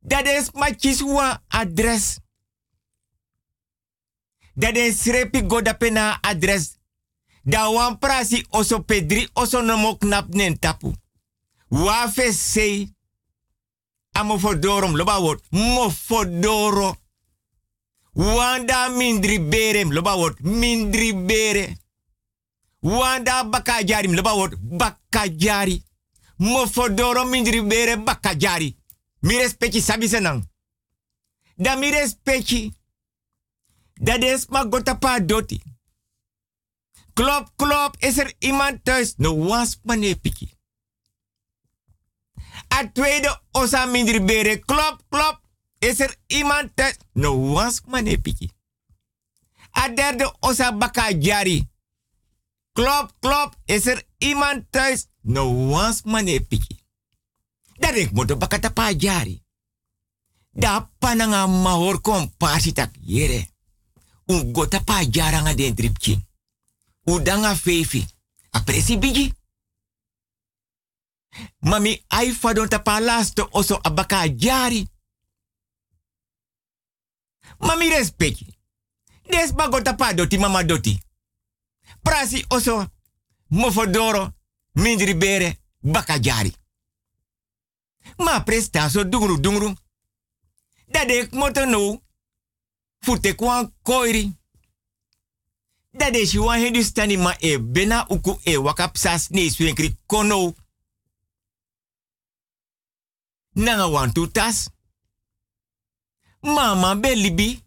Dat is machiswa adres. Dat is repi goda pena adres. Da wan prasi oso pedri oso nomo knap nen tapu. Wafe sei. Amo fodorom loba wot. Mo. Wanda mindri berem loba. Mindri bere. Wanda bakajari loba wot. Bakajari. Mo fodoro mindri bere bakajari. Mi respecti sabi senang. Da mi. Dat is maar gotapa doti. Klop, klop, is er iemand thuis? No was meneer Piki. A tweede osa mindri bere. Klop, klop, is er iemand thuis? No was meneer Piki. A derde osa baka jari. Klop, klop, is er iemand thuis? No was meneer Piki. Dat ik moet baka tapa jari. Da pananga mahor kompasi yere. Un gota pa jaranga den dripki. U danga fefi. A presi bigi. Mami ai fadon tapa lasto oso abaka jari. Mami respecti. Des bagota pa doti mama doti. Prasi oso mofodoro mindri bere baka jari. Ma presta so dungru dungru. Dat ik moto no fute kwan koiri. Dat is wan hindustani ma e bena uku e wakap sas ne swenkri kono. Nanga wan tutas. Mama belibi.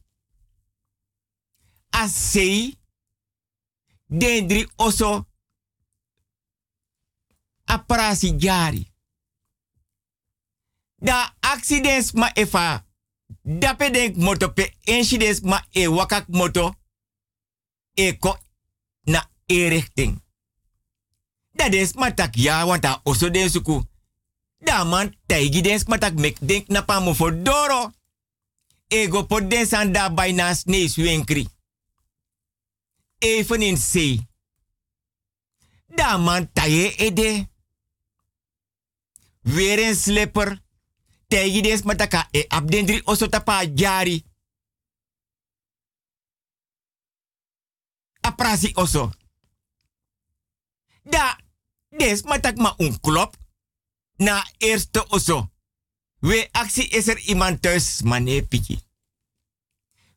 Asei. Dendri oso. Aparasi jari. Da accidents ma efa dape denk moto pe ma e wakak moto e ko na e richting. Dat is matak ja, want a oso den suku. Da man den matak mek denk na pa mo for doro. Ego pot den san da bij na snees wenkri. Even in. Da man taie ede. Weer een slipper tegi des mataka e abdendri oso tapa jari. Aprasi oso. Da, des matak ma un klop. Na eerste oso. We actie is er iemand thuis, piki.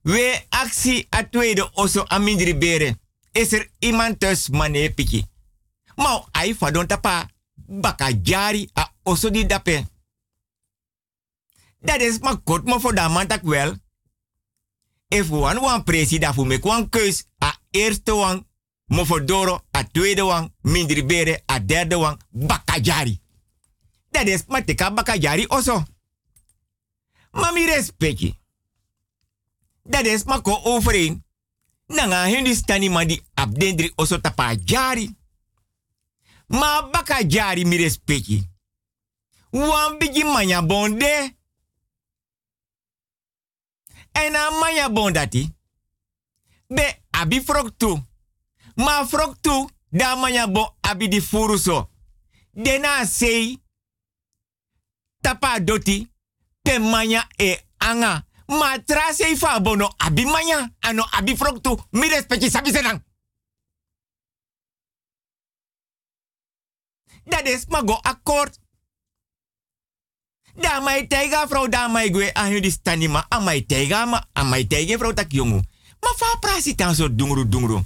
We actie a tweede oso amindri bere. Is er iemand thuis, mane piki. Mau ai fadon tapa. Baka jari a oso di dape. Dat is maar kort, maar voor dat man wel. If one wan fu mek wan keus, a eerste wan, mo voor doro, a tweede wan, mindri bere, a derde wan, bakajari. Dat is maar teka bakajari oso. Mami respecti. Dat is maar ko overeen. Nanga hindustani man di abdendri oso tapa jari. Ma bakajari mi respecti. Wan bigi manya bonde. En a maya bondati. Be abi froktu. Ma froktu da manya bo abi di furuso. Dena sei tapa doti pe manya e anga. Ma tra sei fa bono abi manya ano abi froktu. Mi respecti sabi senang. Dat is maar go akkoord. Da mai tega vrouw da mai gue a hu di stani ma a mai tega ma a mai tega vrouw tak jongu. Ma fa prasi tan so dungru dungru.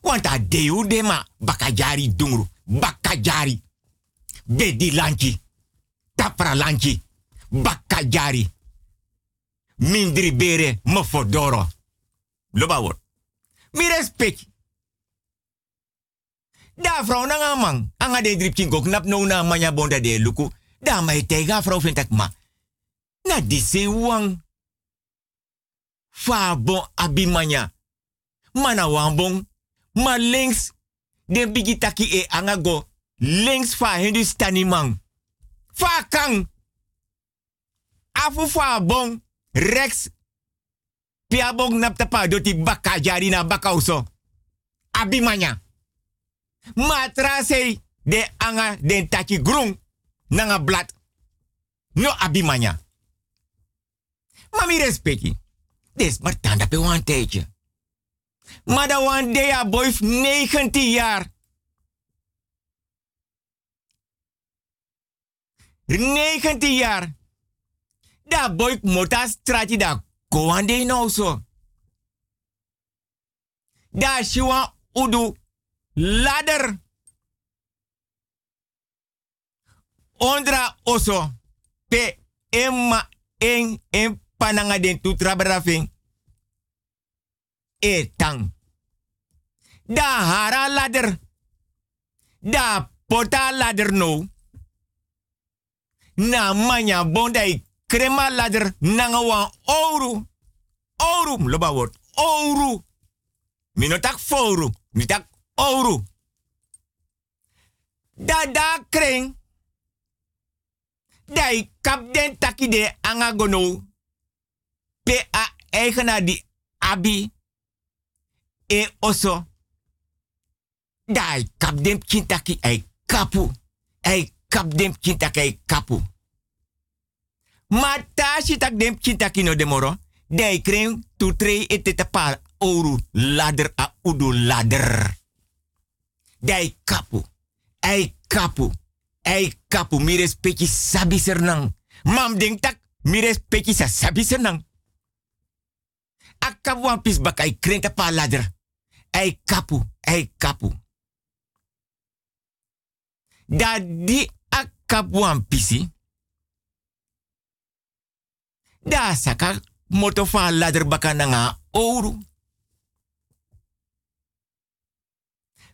Want a deu de ma bakajari dungru. Bakajari. Bedi lanchi. Tapra lanchi. Bakajari. Mindri bere me fodoro. Loba word. Mi respect. Da vrouw na nga man. Anga de drip chinko knap no na manya bonda de luku. Da mai tega vrouw vind ik ma. Na se wang. Fa bon abi manya. Mana wang bon. Ma links. De bigi taki e anga go. Links fa hindu stani man. Fa kang. Afu fa bon. Rex. Pia bon nap tapa doti baka jari na baka uso. Abi manya. Matrasei de anga den taki grung nanga blad. No abimanya. Mami respecti. Des maar tanda pe wan tijdje. Maar dat wan ja boy 19 jaar. 19 jaar. Da boy mota strati da koande no so. Da shiwa udu ladder. Ondra oso. Pe emma en en pananga den tu trabrafing. E tang. Da hara ladder. Da pota ladder no. Na manya bonda i krema ladder nanga wan ouro. Ouro, word. Ouro. Minotak foru. Mitak ouro. Da da kring. Dai kap den taki de anga gono. Pe a eigenaar di abi. E oso. Dai kap den kintaki ai kapu. Ai kap den kintaki ai kapu. Maar tashi tak dem kintaki no demoro. Dai kring tu trei etetapal ouro ladder a udu ladder. Dai kapu. Ei kapu. Ei kapu. Mi respecti sabi sernang. Mam ding tak. Mi respecti sa sabi sernang. Akka wan pis bakai krenta pa ladder. Ei kapu. Ei kapu. Da di akka wan pisi. Da saka moto fa ladder baka nanga ouro.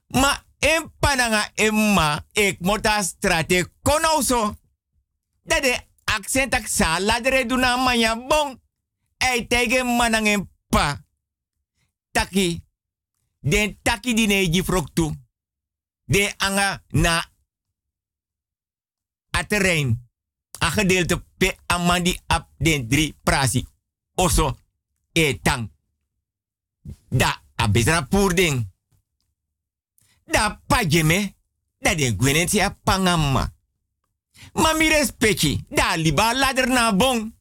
Ma en pananga emma ek mota strate konoso. Dat de accent sa ladere duna manya bon. Ei tege manang pa. Taki. Den taki di neji froktu. De anga na a terrein. A pe amandi ap den drie prasi. Oso e tang. Da a bezra ding. Da pajeme, da de gwenentia pangama. Ma mi respecti, da liba ladder na bon.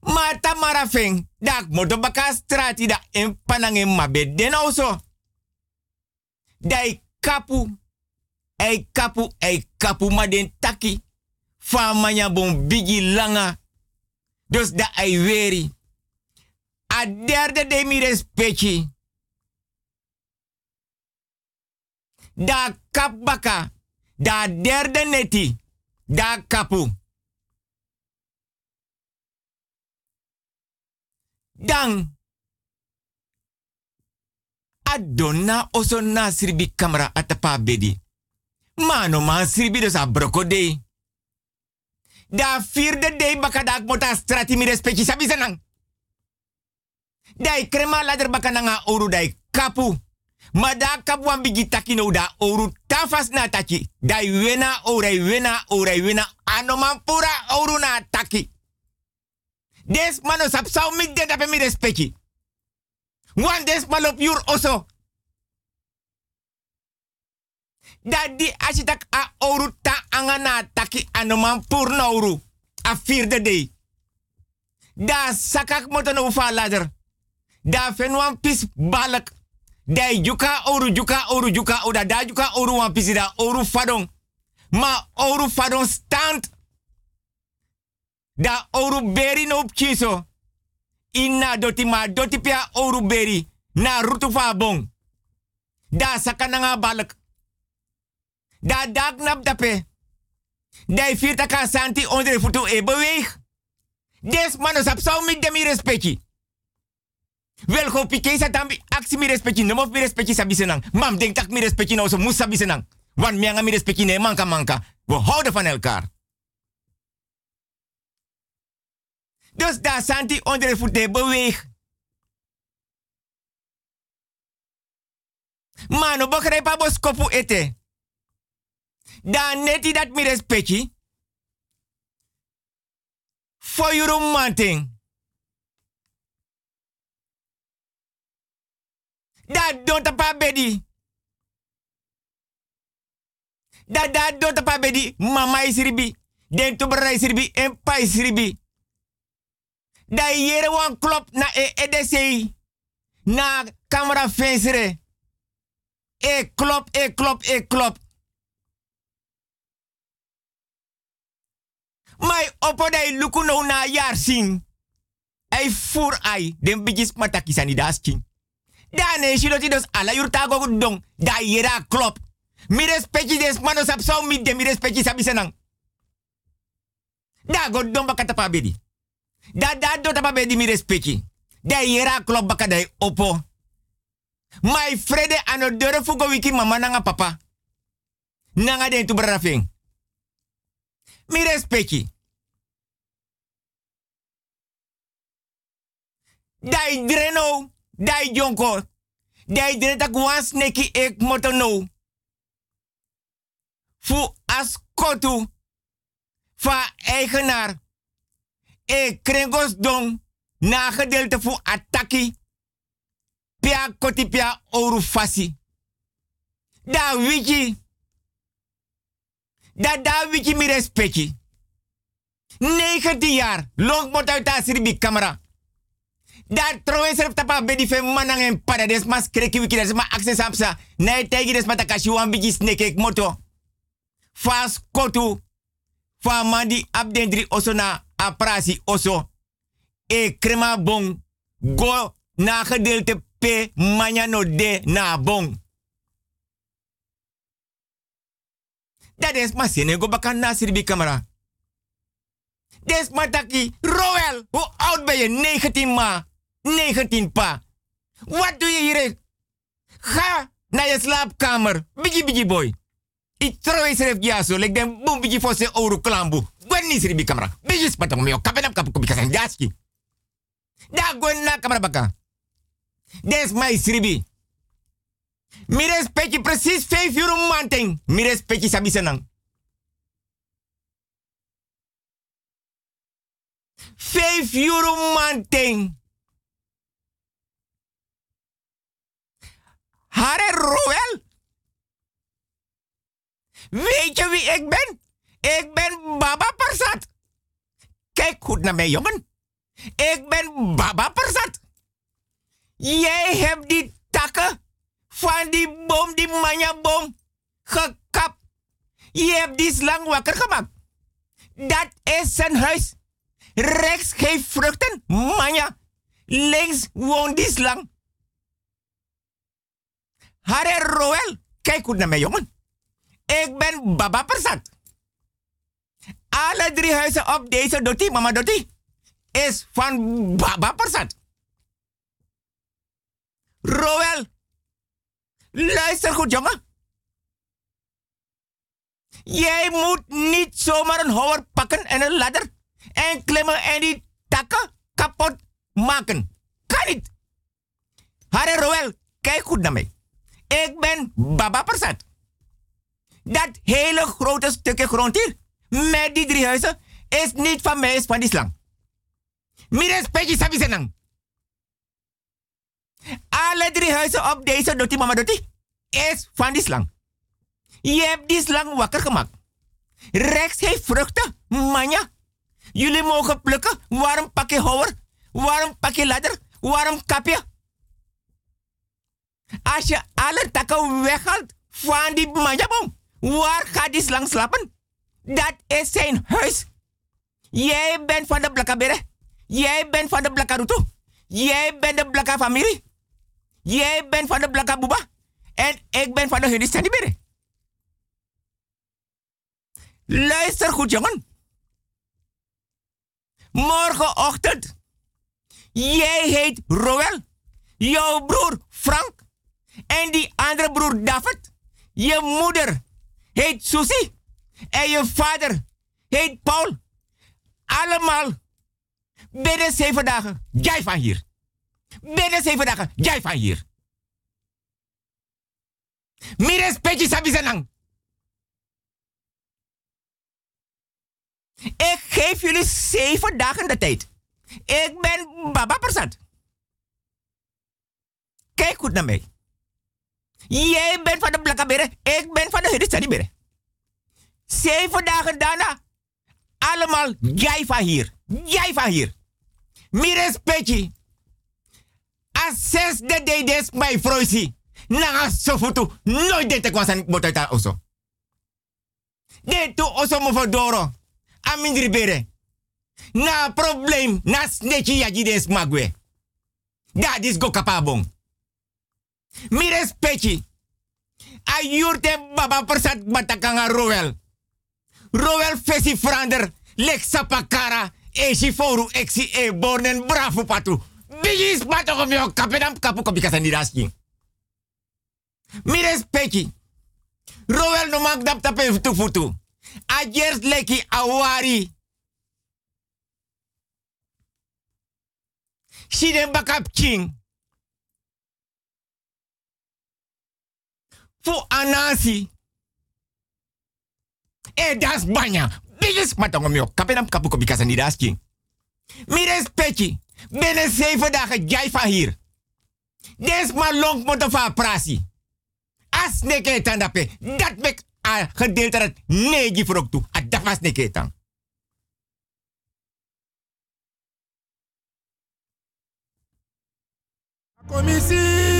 Ma tamara feng, da moto baka strati da en panange mabe den also. Dai kapu, ei kapu, ei kapu ma den taki. Fa manya bon bigi langa. Dus da ai weri. A derde de mi respecti. Da kap baka. Da derde neti. Da kapu. Dan. Adonna oso na sribi kamera atapa bedi. Mano man sribi dus a brokode. Da vierde day baka da mota strati mi respecti sabi senang. Dai krema ladder baka nanga oru dai kapu. Ma da kapu wan bigi no da oru tafas na taki. Dai wena orai wena orai wena anoman pura oru na taki. Des mano sap sau mi de dape mi respecti. Wan des malop yur oso. Dat di asitak a oru ta angana taki anoman purna oru. A vierde day. Da sakak moto no ufa ladder. Da fen wan pis balak. Da juka oru juka oru juka oda da juka oru wan pisi da oru fadon. Ma oru fadon stand. Da oru beri no kiso. Inna doti ma doti pia oru beri. Na rutu fa bon. Da sakananga balak. Da dak nap dape. Da firta ka santi onder futu e beweeg. Des manos ap sau mit demi respecti. Wel go pike sa tambi aksi mi respecti. No mi respecti sabi senang. Mam denk tak mi respecti nou so mus sabi senang. Wan mi respecti ne manka manka. We houden van elkaar. Dus daar santi onder voeten beweeg. Mano, je bos kopu ete. Dan neti dat mi respecti. For your manting. Dat don't tapa bedi. Dat dat don't bedi. Mama is ribi. Den tubra is ribi. En pa is ribi. Da yere wan klop na e EDC. Na camera fensere. E klop, e klop, e klop. Mai opo dai luku no na yar sing. Ai fur ai den bigis mataki sani dasking. Da ne shiloti dos ala yurta go dong. Da yera klop. Mi respecti des manos ap mi de mi respecti sabi senang. Da go dong bakata pa bedi. Da da do tapa bedi mi respecti. Da yera klop bakadai opo. My frede ano dure fugo wiki mama nanga papa. Nanga den tu brafing. Mi respecti. Dai dreno, dai jonko. Dai dreta kwas neki ek moto no. Fu askotu. Fa eigenaar. E krengos don. Na gedeelte fu ataki. Pia koti pia oru fasi. Da wiki. Da da wiki mi respecti. 19 jaar. Long mot uit asiribi camera. Daar trouwens er tapa bedi fe manang en pada des mas kreki wiki des ma access apsa. Nee tegi des matakashi wan bigi snake ek moto. Fas kotu. Fa mandi abdendri oso na aprasi oso. E krema bon. Go na gedeelte P manya no de na bon. Dat is sene go bakan na sirbi camera. Des mataki, Roel, hoe oud ben je? 19 ma. 19 pa. Wat doe je hier? Ga naar je slaapkamer. Bigi bigi boy. Ik trouw eens even ja zo. Lek den boom bigi voor zijn ouro klambu. Gwen niet sirbi camera. Bigi spatak me. Kapen op kapen kopika zijn jaski. Da gwen na camera baka. Des my sribi. Mi respecti precies 5 euro manting. Mi respecti sabi senang. 5 euro manting. Hare Roel. Weet je wie ik ben? Ik ben Baba Persat. Kijk goed naar mij, jongen. Ik ben Baba Persat. Jij hebt die takken van die boom, die manjaboom, gekapt. Je hebt die slang wakker gemaakt. Dat is zijn huis. Rechts geeft vruchten, manja. Links woont die slang. Hare Roel, kijk goed naar mij, jongen. Ik ben Baba Persat. Alle drie huizen op deze dotie, mama dotie, is van Baba Persat. Roel, luister goed, jongen. Jij moet niet zomaar een houwer pakken en een ladder en klimmen en die takken kapot maken. Kan niet. Hare Roel, kijk goed naar mij. Ik ben Baba Persat. Dat hele grote stukje grond hier, met die drie huizen, is niet van mij, is van die slang. Mire spetje sabi senang. Alle drie huizen op deze doti mama doti is van die slang. Je hebt die slang wakker gemaakt. Rechts heeft vruchten, manja. Jullie mogen plukken. Waarom pak je houwer? Waarom pak je ladder? Waarom kap je? Als je alle takken weghaalt van die manjaboom, waar gaat die slang slapen? Dat is zijn huis. Jij bent van de Blakabere. Jij bent van de Blakaruto. Jij bent de Blaka familie. Jij bent van de Blaka Buba. En ik ben van de Hunistandibere. Luister goed, jongen. Morgenochtend. Jij heet Roel. Jouw broer Frank. En die andere broer David. Je moeder heet Susie. En je vader heet Paul. Allemaal binnen zeven dagen. Jij van hier. Binnen zeven dagen. Jij van hier. Mires petje sabi zanang. Ik geef jullie zeven dagen de tijd. Ik ben Baba Persat. Kijk goed naar mij. Jij bent van de Blakkabere, ik ben van de Hudistadibere. Zeven dagen daarna, allemaal jij van hier. Jij van hier. Mires petje. Asses de dedes mijn vroisi. Nanga sofutu. Nooit dit te kwasan botaita oso. Dit tu oso mo fodoro. Amindri bere. Na probleem. Na sneki yaji des magwe. Dat is go kapabong. Mires petje. Ayurte baba persat batakanga roel. Roel fesi frander. Lek sapakara. Esi foru exi e bornen bravo patu. Bigis pato komio kapedam kapu kopika sandirasking. Mires peki. Roel no mak dap tape futu futu. Leki awari. Siden bakap king. Fu anasi. E das banya. Bigis matongo mio. Kapenam kapu ko bikasa ni das king. Mires peki. Binnen zeven dagen van hier. Des maar long moeten van prasi. As neke tandape. Dat mek a gedeelte dat negi voor ook toe. A dat was neke tan. Komisi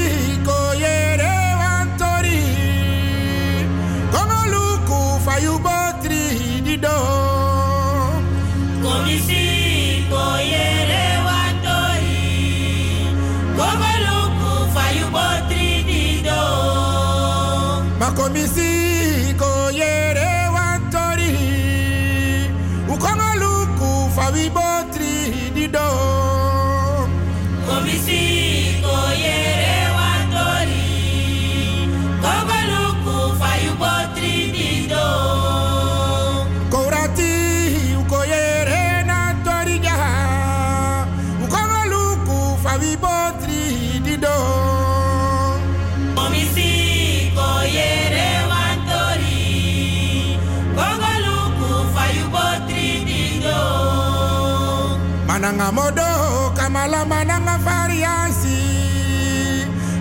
Mananga modo kamala mananga variasi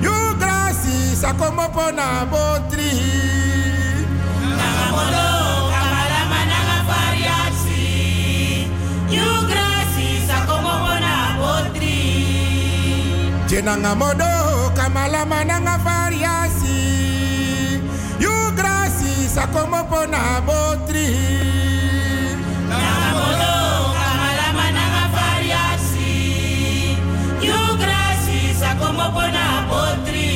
You grasi sakomopo na botri. Nangamodo kamala mananga variasi You grasi sakomo bona botri. Jenanga modo kamala mananga variasi You sakomopo na botri sakomo bona botri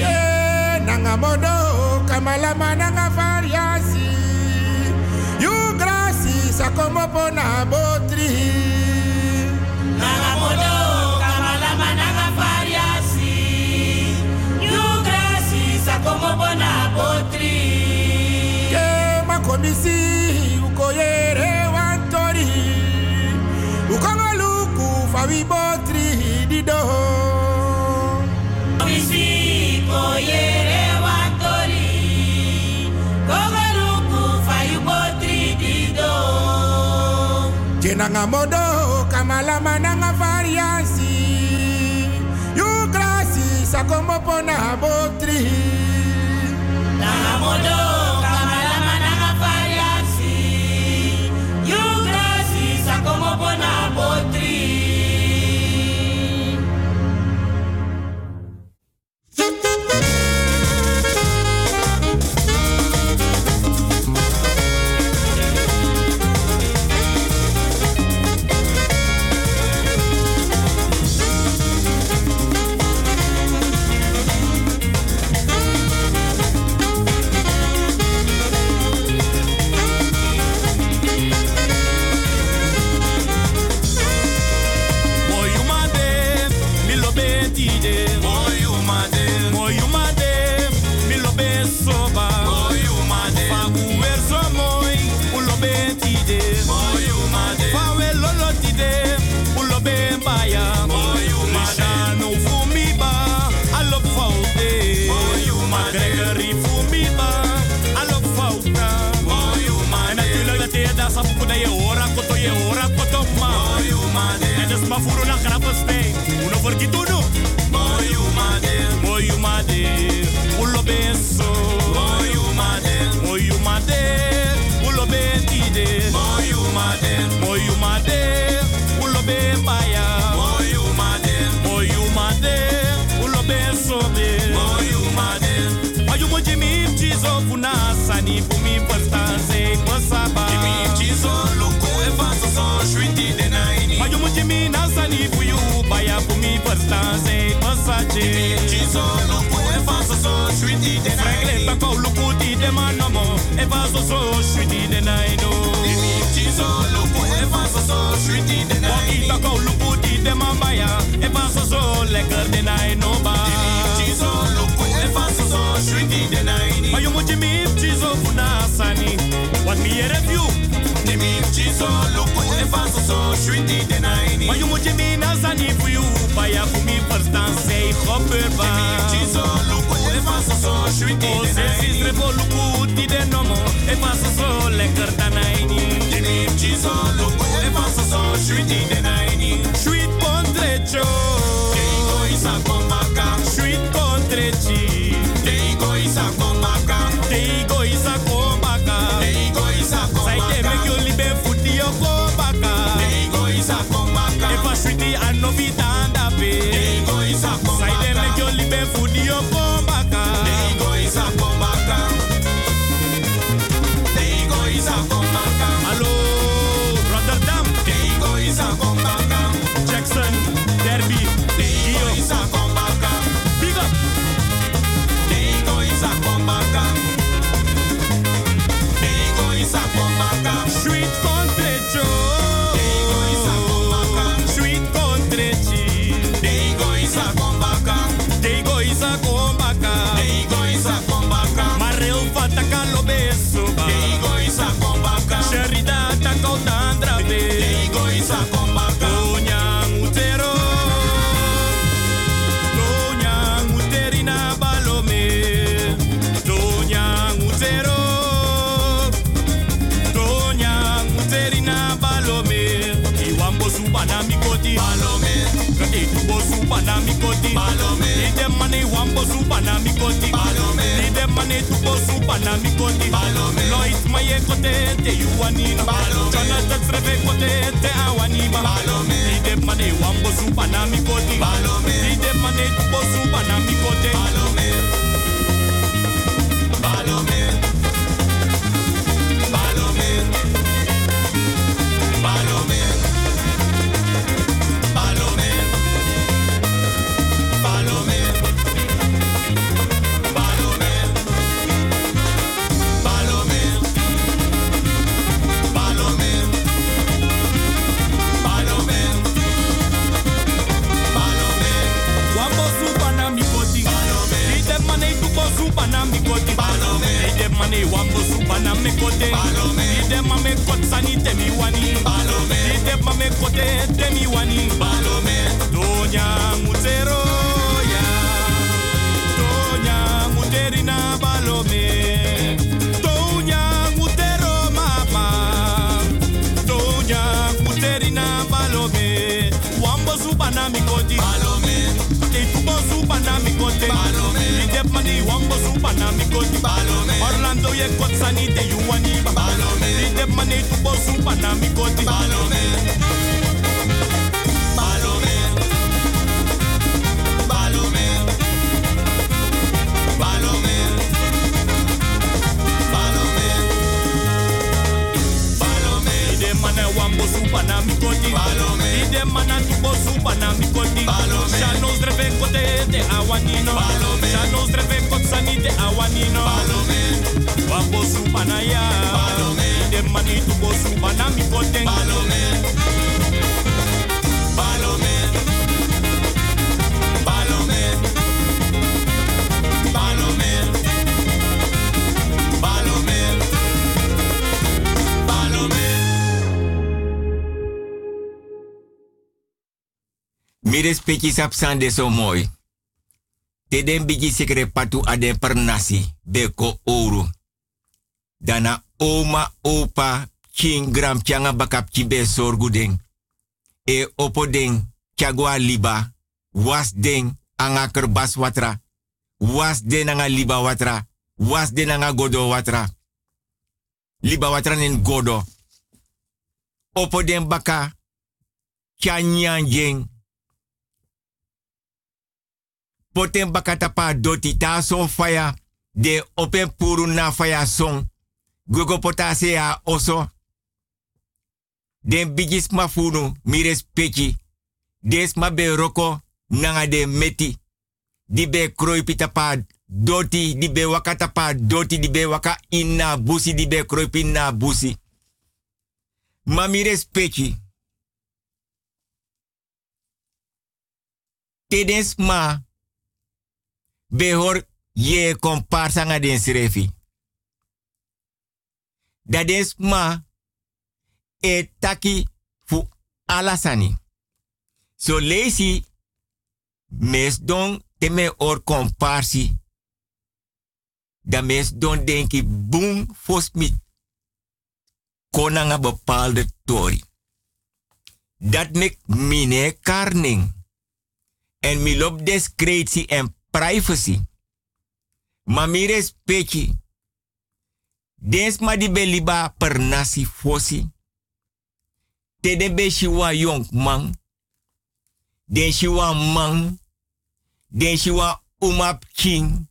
Eh, Nanga modo kamala mananga variasi You grasi sakomopo na botri Nangamodo kamala mananga variasi You grasi sakomo bona botri Ke makomisi ukoyere wantori Ukongo luku fawi botri dido oye valentori con el upa y po 3 ido llenan a modo kama la mananga variasi y gracias como po botri la Mi respecti sap sande so mooi. Te den bigi sekre patu aden per nasi, beko ouro. Dana oma, opa, king gram changa bakap chibe sorgu. E opo den, chagwa liba, was den, anga kerbas watra. Was den anga liba watra. Was den anga godo watra. Liba watra nen godo. Opo den baka, chanyan Poten bakata pa doti ta son faya. De open puru na faya son. Gogo potase ya oso. Den bigis mafunu mires peki. Des ma be roko nanga de meti. Di be kroi doti. Di be wakata pa doti. Di be waka inna busi. Di be kroi na busi. Ma mires peki. Tedens ma behor ye komparsa nga den srefi. Dat is ma e taki fu alasani. So lesi mes don teme or komparsi. Da mes don denki boom fos mi kona nga bepaalde tori. Dat mek mine karning. En mi discretie en privacy. Ma mi respecti. Des ma beliba per nasi fosi. Te de be shiwa yong man. Den shiwa man. Den shiwa umap king.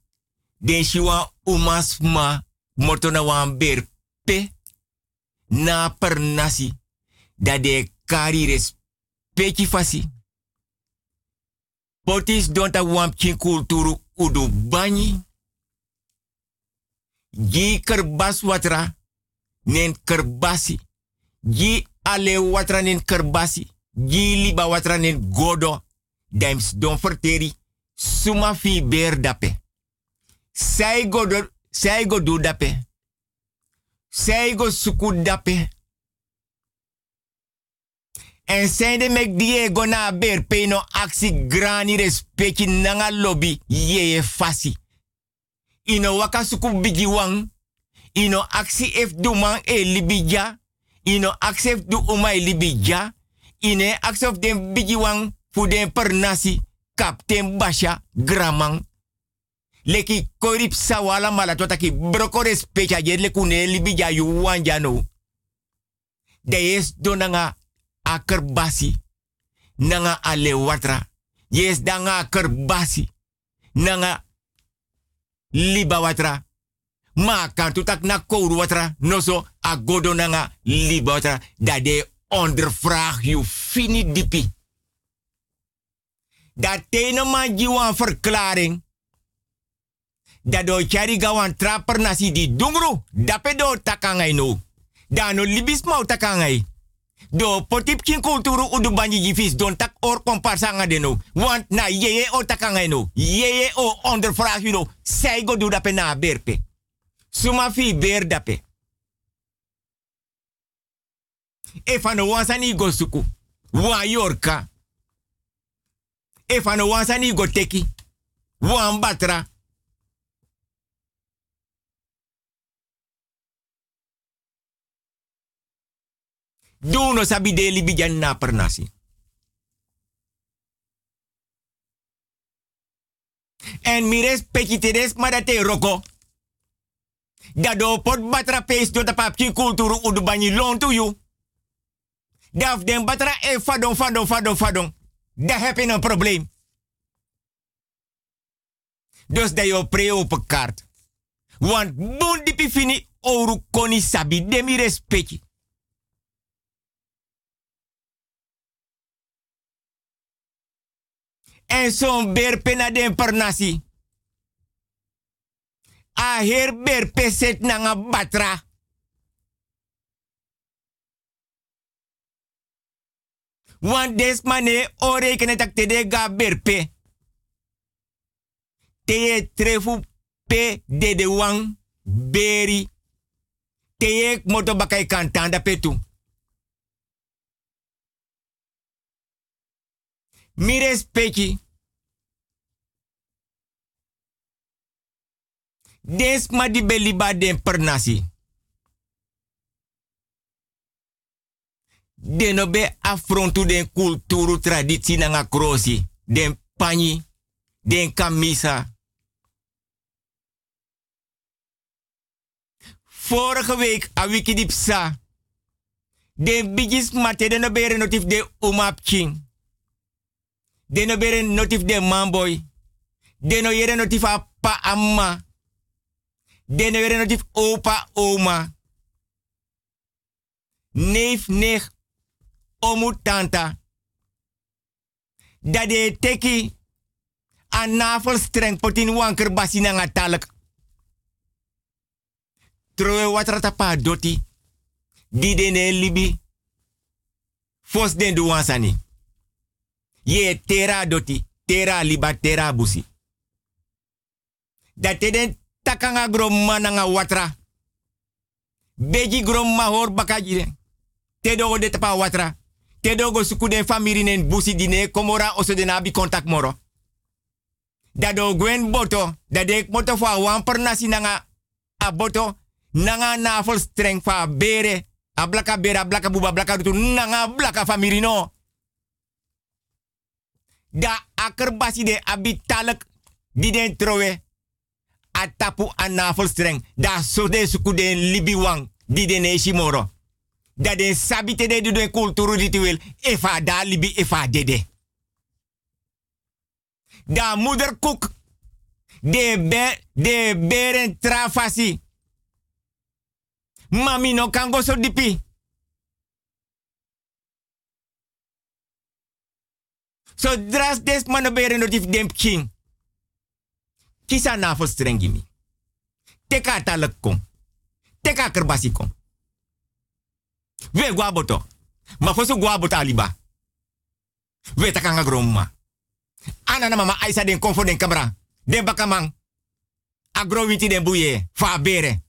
Den shiwa umasma. Motona wan berpe. Na per nasi. Da de kari respecti fasi. Potis donta wam kin kulturu udu banyi. Gi kerbas watra nen kerbasi. Gi ale watra nen kerbasi. Gi liba watra nen godo. Dimes don. Suma fi ber dape. Sai godo, sai godo dape. Sai go suku dape. En zijn de mek Diego na ber peno aksi grani respecti nanga lobby yeye fasi. Ino waka suku wang. Ino aksi ef du man e libija. Ino aksi ef du uma e libija. Ine aksi of den bigi wang fu per nasi. Kapten Basha Gramang. Leki korip sawala mala tota ki broko respecti ayer le kune libija yu. De es akerbasi nanga ale watra. Yes danga akerbasi nanga liba watra. Ma tutak na kouru watra. Noso agodo nanga liba watra. Dat de ondervraag you fini dipi. Dat tene man jiwan verklaring. Dat do chari gawan trapper nasi di dungru. Dape do takangai no. Dano libis mau takangai. Do potip kin kulturu udu banji jifis don tak or komparsa nga deno. Want na yeye o takangai no. Yeye o ondervraag you no. Zij go do dape na berpe. Suma fi ber dape. E fano wansani go suku. Wan yorka. E fano wansani go teki. Wan batra. Dono sabi de libijan na pernasi. En mi respecti te des maar dat te roko. Dat do pot batra pees do ta papki kulturu udu banyi loon to you. Daf den batra e fadon fadon fadon fadon. Daar heb je een probleem. Dus dat je pre open kaart. Want bon dipi fini oru koni sabi demi respecti. En zo'n berpe na den pernasi. A her berpe set na batra. Want des mane o rekenen te de berpe. Te ye trefu pe de de wang beri. Te ye moto bakai petu. Mi respecti. Des ma di beliba den pernasi. Den be affrontu den kulturu traditie nanga krosi. Den pani, den kamisa. Vorige week, a wiki dipsa. Den bigis mate den bere notif de umap king. Den bere notif de mamboy. Den yere notif a pa amma. Den bere notif opa oma. Neef, neef, omu tanta. Dat de teki a navel streng potin wanker basi na nga talak. Troe watrata pa doti. Di de ne libi. Fos den du wansani. Ye tera doti. Tera liba tera busi. Dat den takanga gromma na nga watra. Beji gromma hor bakajire. Te dogo de tapa watra. Te dogo suku den famiri nen busi dine komora oso den abi kontak moro. Da do gwen boto. Da de moto fa wan per nasi nanga a boto. Nanga navel streng fa bere. A blaka bere, a blaka buba, blaka rutu. Nanga blaka famiri no. Da akerbasi de abi talek di den trowe. A tapu a navel streng. Da so de suku den libi wang. Di den eshi moro. Da den sabite de den kulturu ritueel. Efa da libi efa dede. Da moederkoek. De, be, de beren trafasi. Mami no kan go so dipi. So dras des mano beren notif dem king. Kisa na fo strengi mi. Teka talak kom. Teka kerbasi kom. We guaboto. Ma fosu guaboto aliba. We takanga gromma. Ana na mama aisa den konfo den kamera. Den bakamang. Agro witi den buye. Fa bere.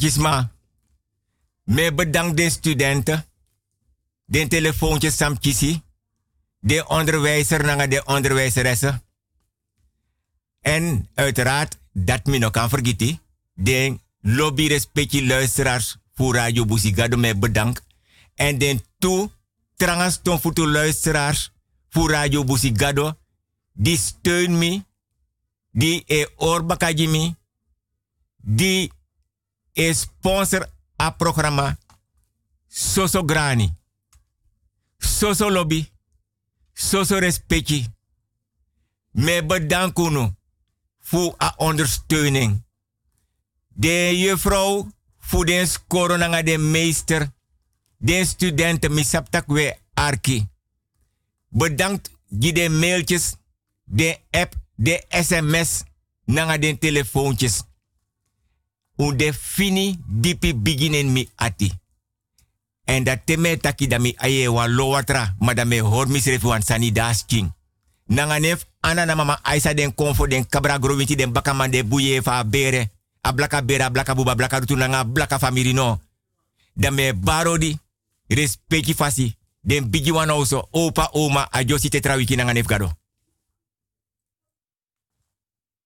Gisma, me bedank de studenten, de telefoontje Sam Kisi, de onderwijzer naar de onderwijzeressen. En uiteraard, dat me nog kan vergeten, de lobby respectie luisteraars voor Radio Buzigado me bedank. En den toe, trangas ton voor luisteraars voor Radio Buzigado, die steun me, die e orbakajimi. die e sponsor a programma. Soso grani. Soso lobby. Soso respecti. Me bedanken voor a ondersteuning. De juffrouw voor de scoren naar de meester. De studenten misaptak arki. Bedankt die de mailtjes, de app, de sms, naar de telefoontjes. Un de fini dipi beginnen mi ati. En dat teme taki da aye wa lowatra, maar da me hor misrefu wan sani das king. Nanga nef ana na mama aisa den konfo den kabra growinti den bakaman de buye fa bere. A blaka bere, a blaka buba, blaka rutu nanga blaka famiri no. Da me barodi, respecti fasi, den bigi wan also, opa oma, a josi tetra wiki nanga nef gado.